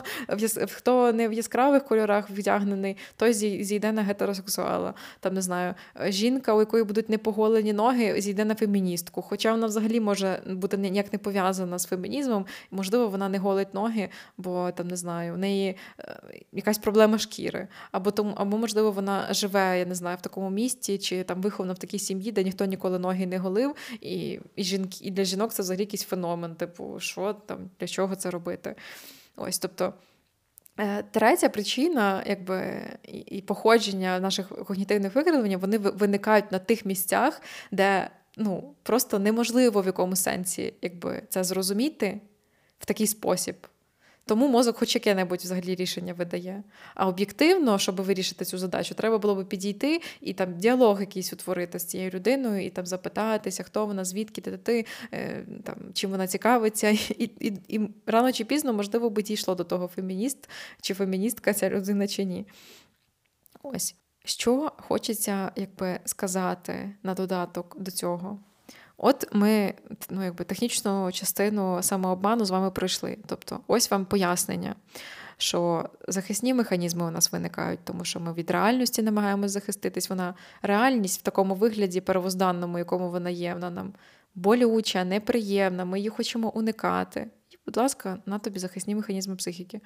хто не в яскравих кольорах вдягнений, той зійде на гетеросексуала. Там не знаю, жінка, у якої будуть непоголені ноги, зійде на феміністку. Хоча вона взагалі може бути ніяк не пов'язана з фемінізмом, можливо, вона не голить ноги, бо там не знаю, у неї е, якась проблема шкіри, або тому, або можливо, вона вона живе, я не знаю, в такому місті, чи там вихована в такій сім'ї, де ніхто ніколи ноги не голив, і і, жінки, і для жінок це взагалі якийсь феномен, типу, що там, для чого це робити? Ось, тобто. Е, третя причина, якби і походження наших когнітивних викривлень, вони виникають на тих місцях, де ну просто неможливо в якому сенсі якби, це зрозуміти в такий спосіб. Тому мозок хоч яке-небудь взагалі рішення видає. А об'єктивно, щоб вирішити цю задачу, треба було би підійти і там діалог якийсь утворити з цією людиною, і там запитатися, хто вона, звідки ти, ти е, там, чим вона цікавиться. І, і, і рано чи пізно, можливо, би дійшло до того, фемініст чи феміністка ця людина чи ні. Ось. Що хочеться якби, сказати на додаток до цього? От ми ну, якби технічну частину самообману з вами пройшли. Тобто, ось вам пояснення. що захисні механізми у нас виникають, тому що ми від реальності намагаємося захиститись. Вона реальність в такому вигляді первозданному, якому вона є, вона нам болюча, неприємна, ми її хочемо уникати. І, будь ласка, на тобі захисні механізми психіки.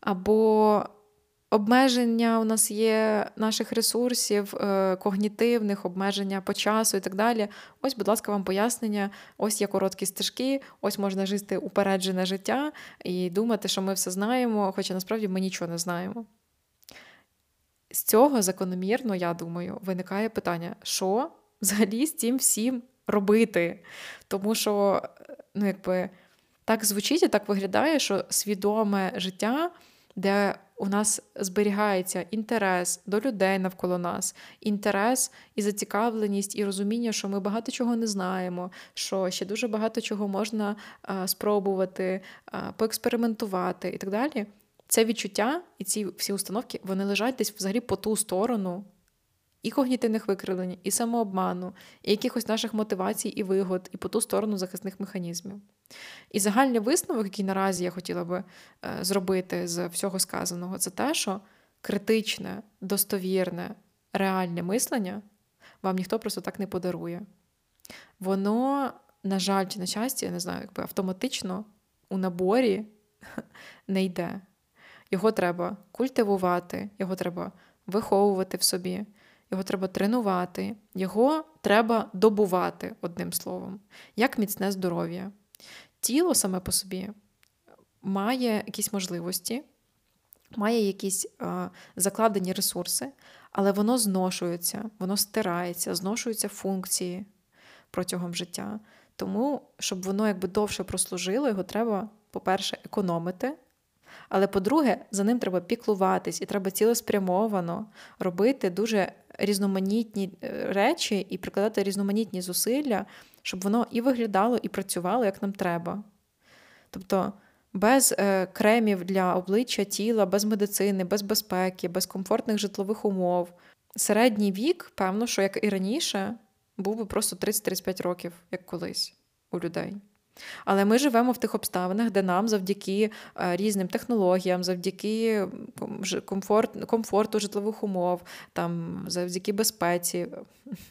Або обмеження у нас є наших ресурсів, е, когнітивних, обмеження по часу і так далі. Ось, будь ласка, вам пояснення, ось є короткі стежки, ось можна жити упереджене життя і думати, що ми все знаємо, хоча насправді ми нічого не знаємо. З цього закономірно, я думаю, виникає питання, що взагалі з цим всім робити? Тому що, ну, якби так звучить і так виглядає, що свідоме життя, де у нас зберігається інтерес до людей навколо нас, інтерес і зацікавленість, і розуміння, що ми багато чого не знаємо, що ще дуже багато чого можна а, спробувати, а, поекспериментувати і так далі. Це відчуття і ці всі установки вони лежать десь взагалі по ту сторону і когнітивних викривлень, і самообману, і якихось наших мотивацій і вигод, і по ту сторону захисних механізмів. І загальний висновок, який наразі я хотіла би е, зробити з всього сказаного, це те, що критичне, достовірне, реальне мислення вам ніхто просто так не подарує. Воно, на жаль, чи на щастя, я не знаю, якби автоматично у наборі не йде. Його треба культивувати, його треба виховувати в собі, його треба тренувати, його треба добувати, одним словом, як міцне здоров'я. Тіло саме по собі має якісь можливості, має якісь а, закладені ресурси, але воно зношується, воно стирається, зношуються функції протягом життя. Тому, щоб воно якби довше прослужило, його треба, по-перше, економити. Але по-друге, за ним треба піклуватись, і треба цілеспрямовано робити дуже різноманітні е, речі і прикладати різноманітні зусилля, щоб воно і виглядало, і працювало, як нам треба. Тобто без е, кремів для обличчя тіла, без медицини, без безпеки, без комфортних житлових умов. Середній вік, певно, що як і раніше, був би просто 30-35 років, як колись у людей. Але ми живемо в тих обставинах, де нам завдяки е, різним технологіям, завдяки комфорт, комфорту житлових умов, там, завдяки безпеці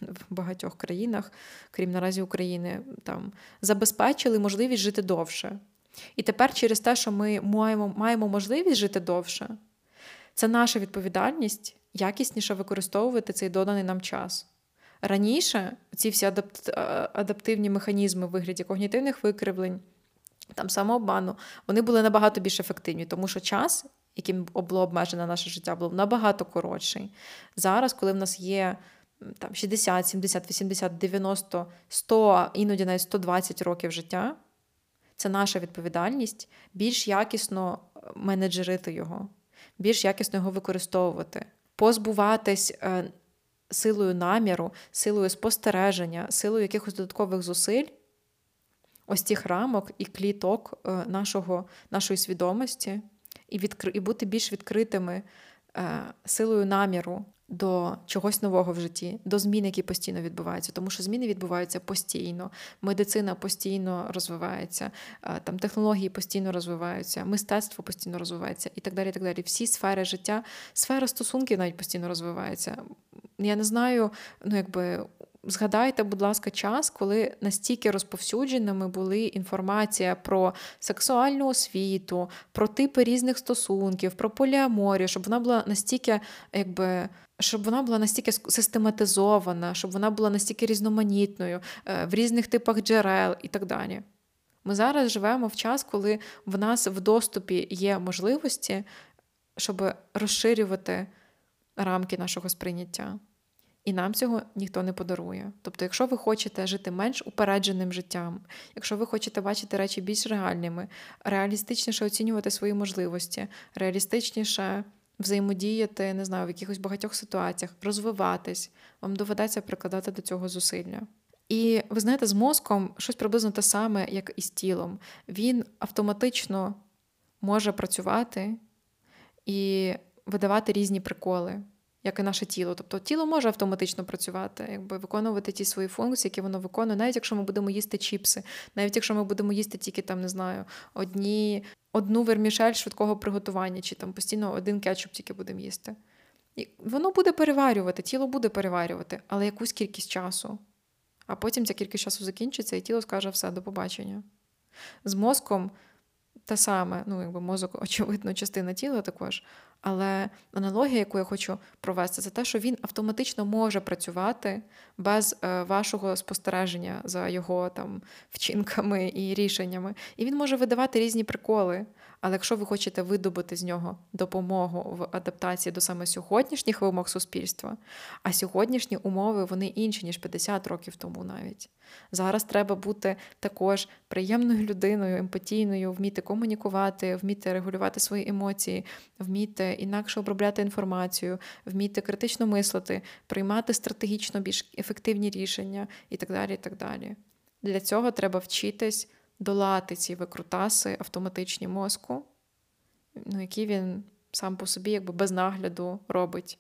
в багатьох країнах, крім наразі України, там, забезпечили можливість жити довше. І тепер через те, що ми маємо, маємо можливість жити довше, це наша відповідальність якісніше використовувати цей доданий нам час. Раніше ці всі адаптивні механізми в вигляді когнітивних викривлень, там самообману, вони були набагато більш ефективні, тому що час, яким було обмежене наше життя, був набагато коротший. Зараз, коли в нас є там 60, 70, 80, 90, 100, іноді навіть 120 років життя, це наша відповідальність більш якісно менеджерити його, більш якісно його використовувати, позбуватись. Силою наміру, силою спостереження, силою якихось додаткових зусиль, ось цих рамок і кліток е, нашого, нашої свідомості, і, відкри, і бути більш відкритими е, силою наміру до чогось нового в житті, до змін, які постійно відбуваються, тому що зміни відбуваються постійно, медицина постійно розвивається, е, там технології постійно розвиваються, мистецтво постійно розвивається і так далі. і так далі. Всі сфери життя, сфера стосунків навіть постійно розвивається. Я не знаю, ну якби. Згадайте, будь ласка, час, коли настільки розповсюдженими були інформація про сексуальну освіту, про типи різних стосунків, про поліаморію, щоб вона була настільки, якби щоб вона була настільки систематизована, щоб вона була настільки різноманітною е, в різних типах джерел і так далі. Ми зараз живемо в час, коли в нас в доступі є можливості, щоб розширювати рамки нашого сприйняття. І нам цього ніхто не подарує. Тобто, якщо ви хочете жити менш упередженим життям, якщо ви хочете бачити речі більш реальними, реалістичніше оцінювати свої можливості, реалістичніше взаємодіяти, не знаю, в якихось багатьох ситуаціях, розвиватись, вам доведеться прикладати до цього зусилля. І ви знаєте, з мозком щось приблизно те саме, як і з тілом. Він автоматично може працювати і видавати різні приколи. Як і наше тіло. Тобто тіло може автоматично працювати, якби виконувати ті свої функції, які воно виконує, навіть якщо ми будемо їсти чіпси, навіть якщо ми будемо їсти тільки там, не знаю, одні, одну вермішель швидкого приготування, чи там постійно один кетчуп тільки будемо їсти. І Воно буде переварювати, тіло буде переварювати, але якусь кількість часу. А потім ця кількість часу закінчиться, і тіло скаже все, до побачення. З мозком те саме, ну, якби мозок, очевидно, частина тіла також. Але аналогія, яку я хочу провести, це те, що він автоматично може працювати без е, вашого спостереження за його там вчинками і рішеннями. І він може видавати різні приколи. Але якщо ви хочете видобути з нього допомогу в адаптації до саме сьогоднішніх вимог суспільства, а сьогоднішні умови вони інші, ніж 50 років тому навіть. Зараз треба бути також приємною людиною, емпатійною, вміти комунікувати, вміти регулювати свої емоції, вміти інакше обробляти інформацію, вміти критично мислити, приймати стратегічно більш ефективні рішення і так далі. і так далі. Для цього треба вчитись долати ці викрутаси автоматичні мозку, ну, які він сам по собі, якби без нагляду робить.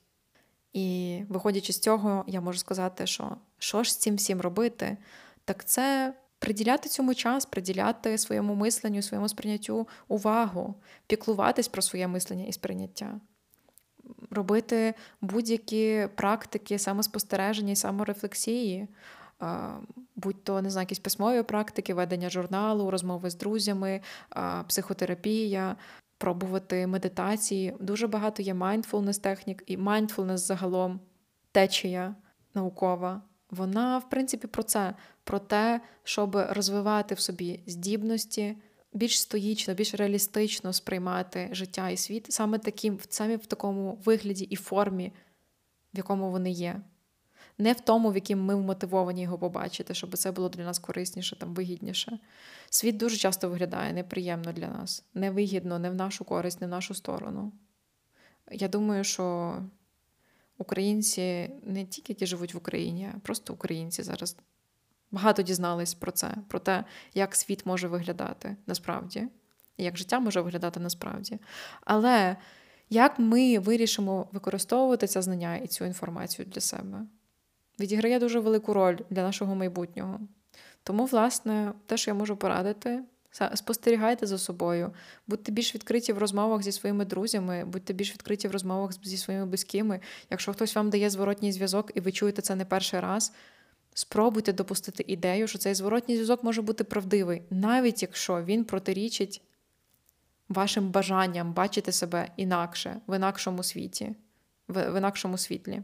І виходячи з цього, я можу сказати, що що ж з цим всім робити, так це приділяти цьому час, приділяти своєму мисленню, своєму сприйняттю увагу, піклуватись про своє мислення і сприйняття, робити будь-які практики самоспостереження і саморефлексії, будь то не знаю, якісь письмові практики, ведення журналу, розмови з друзями, психотерапія. Пробувати медитації. Дуже багато є mindfulness технік, і mindfulness загалом течія наукова. Вона, в принципі, про це, про те, щоб розвивати в собі здібності, більш стоїчно, більш реалістично сприймати життя і світ, саме таким, саме в такому вигляді і формі, в якому вони є. Не в тому, в якому ми вмотивовані його побачити, щоб це було для нас корисніше, там, вигідніше. Світ дуже часто виглядає неприємно для нас, невигідно, не в нашу користь, не в нашу сторону. Я думаю, що українці не тільки які живуть в Україні, а просто українці зараз багато дізнались про це, про те, як світ може виглядати насправді, як життя може виглядати насправді. Але як ми вирішимо використовувати це знання і цю інформацію для себе, відіграє дуже велику роль для нашого майбутнього. Тому, власне, те, що я можу порадити, Спостерігайте за собою, будьте більш відкриті в розмовах зі своїми друзями, будьте більш відкриті в розмовах зі своїми близькими. Якщо хтось вам дає зворотній зв'язок, і ви чуєте це не перший раз, спробуйте допустити ідею, що цей зворотній зв'язок може бути правдивий, навіть якщо він протирічить вашим бажанням бачити себе інакше, в інакшому світі, в інакшому світлі.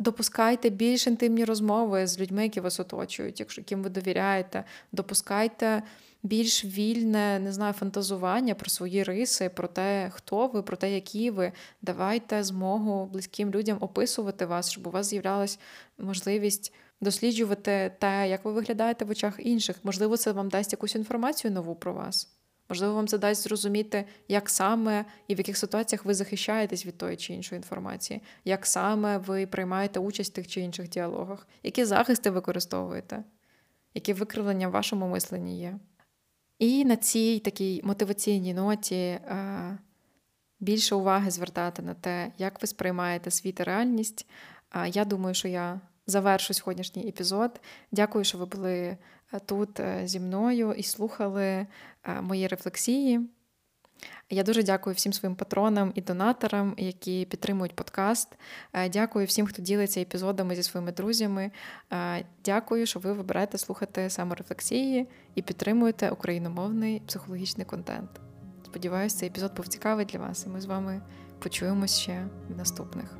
Допускайте більш інтимні розмови з людьми, які вас оточують, якщо яким ви довіряєте, допускайте більш вільне, не знаю, фантазування про свої риси, про те, хто ви, про те, які ви. Давайте змогу близьким людям описувати вас, щоб у вас з'являлась можливість досліджувати те, як ви виглядаєте в очах інших. Можливо, це вам дасть якусь інформацію нову про вас. Можливо, вам це дасть зрозуміти, як саме і в яких ситуаціях ви захищаєтесь від тої чи іншої інформації, як саме ви приймаєте участь в тих чи інших діалогах, які захисти використовуєте, які викривлення в вашому мисленні є. І на цій такій мотиваційній ноті е, більше уваги звертати на те, як ви сприймаєте світ і реальність. Я думаю, що я завершу сьогоднішній епізод. Дякую, що ви були е, тут е, зі мною і слухали мої рефлексії. Я дуже дякую всім своїм патронам і донаторам, які підтримують подкаст. Е, дякую всім, хто ділиться епізодами зі своїми друзями. Е, дякую, що ви вибираєте слухати саморефлексії і підтримуєте україномовний психологічний контент. Сподіваюся, цей епізод був цікавий для вас, і ми з вами почуємось ще в наступних.